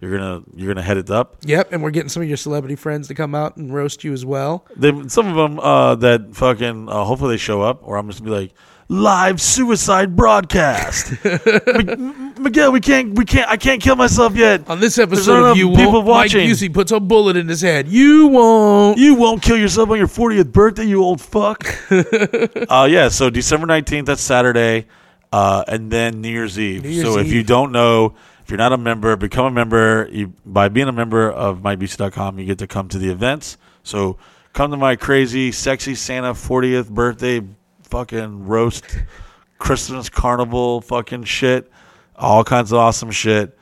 You're gonna you're gonna head it up. Yep, and we're getting some of your celebrity friends to come out and roast you as well. They, some of them uh, that fucking uh, hopefully they show up, or I'm just gonna be like live suicide broadcast. [laughs] M- Miguel, we can't we can't I can't kill myself yet. On this episode of You people Won't, watching. Mike Busey puts a bullet in his head. You won't. You won't kill yourself on your 40th birthday, you old fuck. [laughs] uh, yeah, so December 19th, that's Saturday, uh, and then New Year's Eve. New Year's so if Eve. you don't know, if you're not a member, become a member. You, by being a member of MikeBusey.com, you get to come to the events. So come to my crazy, sexy Santa 40th birthday fucking roast, Christmas carnival fucking shit, all kinds of awesome shit.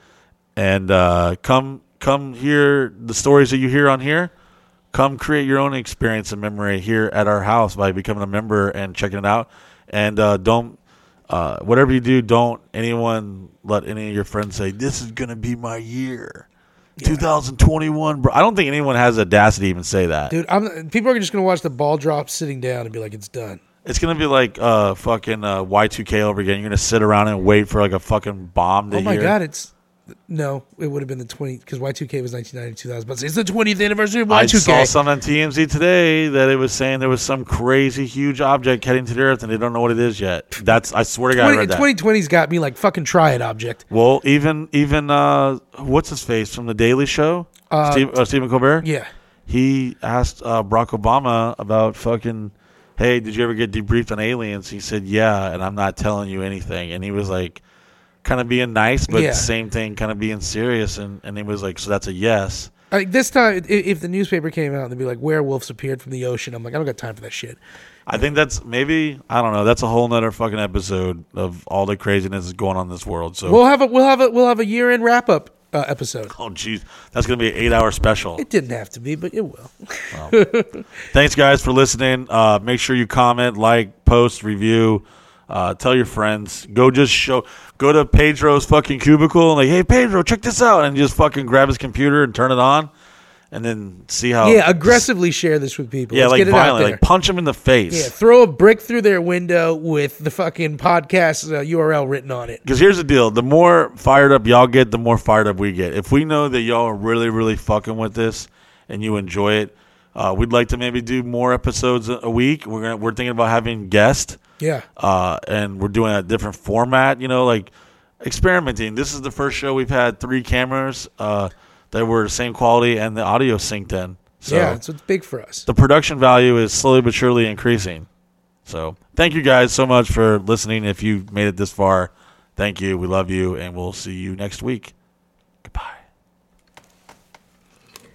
And uh, come come hear the stories that you hear on here come create your own experience and memory here at our house by becoming a member and checking it out. And uh, don't, uh, whatever you do, don't anyone let any of your friends say, This is going to be my year. 2021, bro. I don't think anyone has the audacity to even say that. Dude, I'm, people are just gonna watch the ball drop sitting down and be like, "It's done." It's going to be like uh, fucking uh, Y2K over again. You're going to sit around and wait for like a fucking bomb to Oh my hear. god, it's no, it would have been the twenty because Y two K was nineteen ninety two thousand, but it's the twentieth anniversary of Y2K. I saw something on TMZ today that it was saying there was some crazy huge object heading to the Earth and they don't know what it is yet. That's I swear to God, I read that. Twenty twenty's got me like fucking try it object. Well, even even uh, what's his face from the Daily Show, Uh, Steve, uh, Stephen Colbert. Yeah, he asked uh, Barack Obama about fucking. Hey, did you ever get debriefed on aliens? He said, "Yeah," and I'm not telling you anything. And he was like, kind of being nice, but Yeah. same thing, kind of being serious. And and he was like, "So that's a yes." like this time, i- if the newspaper came out and they'd be like, "Werewolves appeared from the ocean," I'm like, I don't got time for that shit. I think that's maybe I don't know. That's a whole nother fucking episode of all the craziness that's going on in this world. So, We'll have a we'll have a we'll have a year end wrap up uh, episode. oh jeez, that's gonna be an eight hour special. It didn't have to be, but it will. Thanks, guys, for listening. Uh, make sure you comment, like, post, review, uh, tell your friends. Go just show, go to Pedro's fucking cubicle and like, hey, Pedro, check this out, and just fucking grab his computer and turn it on, and then see how. yeah, aggressively share this with people. Yeah, Let's like get it out there. like punch them in the face. Yeah, throw a brick through their window with the fucking podcast uh, URL written on it. Because here's the deal: the more fired up y'all get, the more fired up we get. If we know that y'all are really, really fucking with this and you enjoy it, uh, we'd like to maybe do more episodes a a week. We're gonna we're thinking about having guests. Yeah. uh, and we're doing a different format. You know, like experimenting. This is the first show we've had three cameras uh, that were the same quality and the audio synced in. So yeah, so it's big for us. the production value is slowly but surely increasing. So thank you guys so much for listening. If you made it this far, thank you. We love you, and we'll see you next week.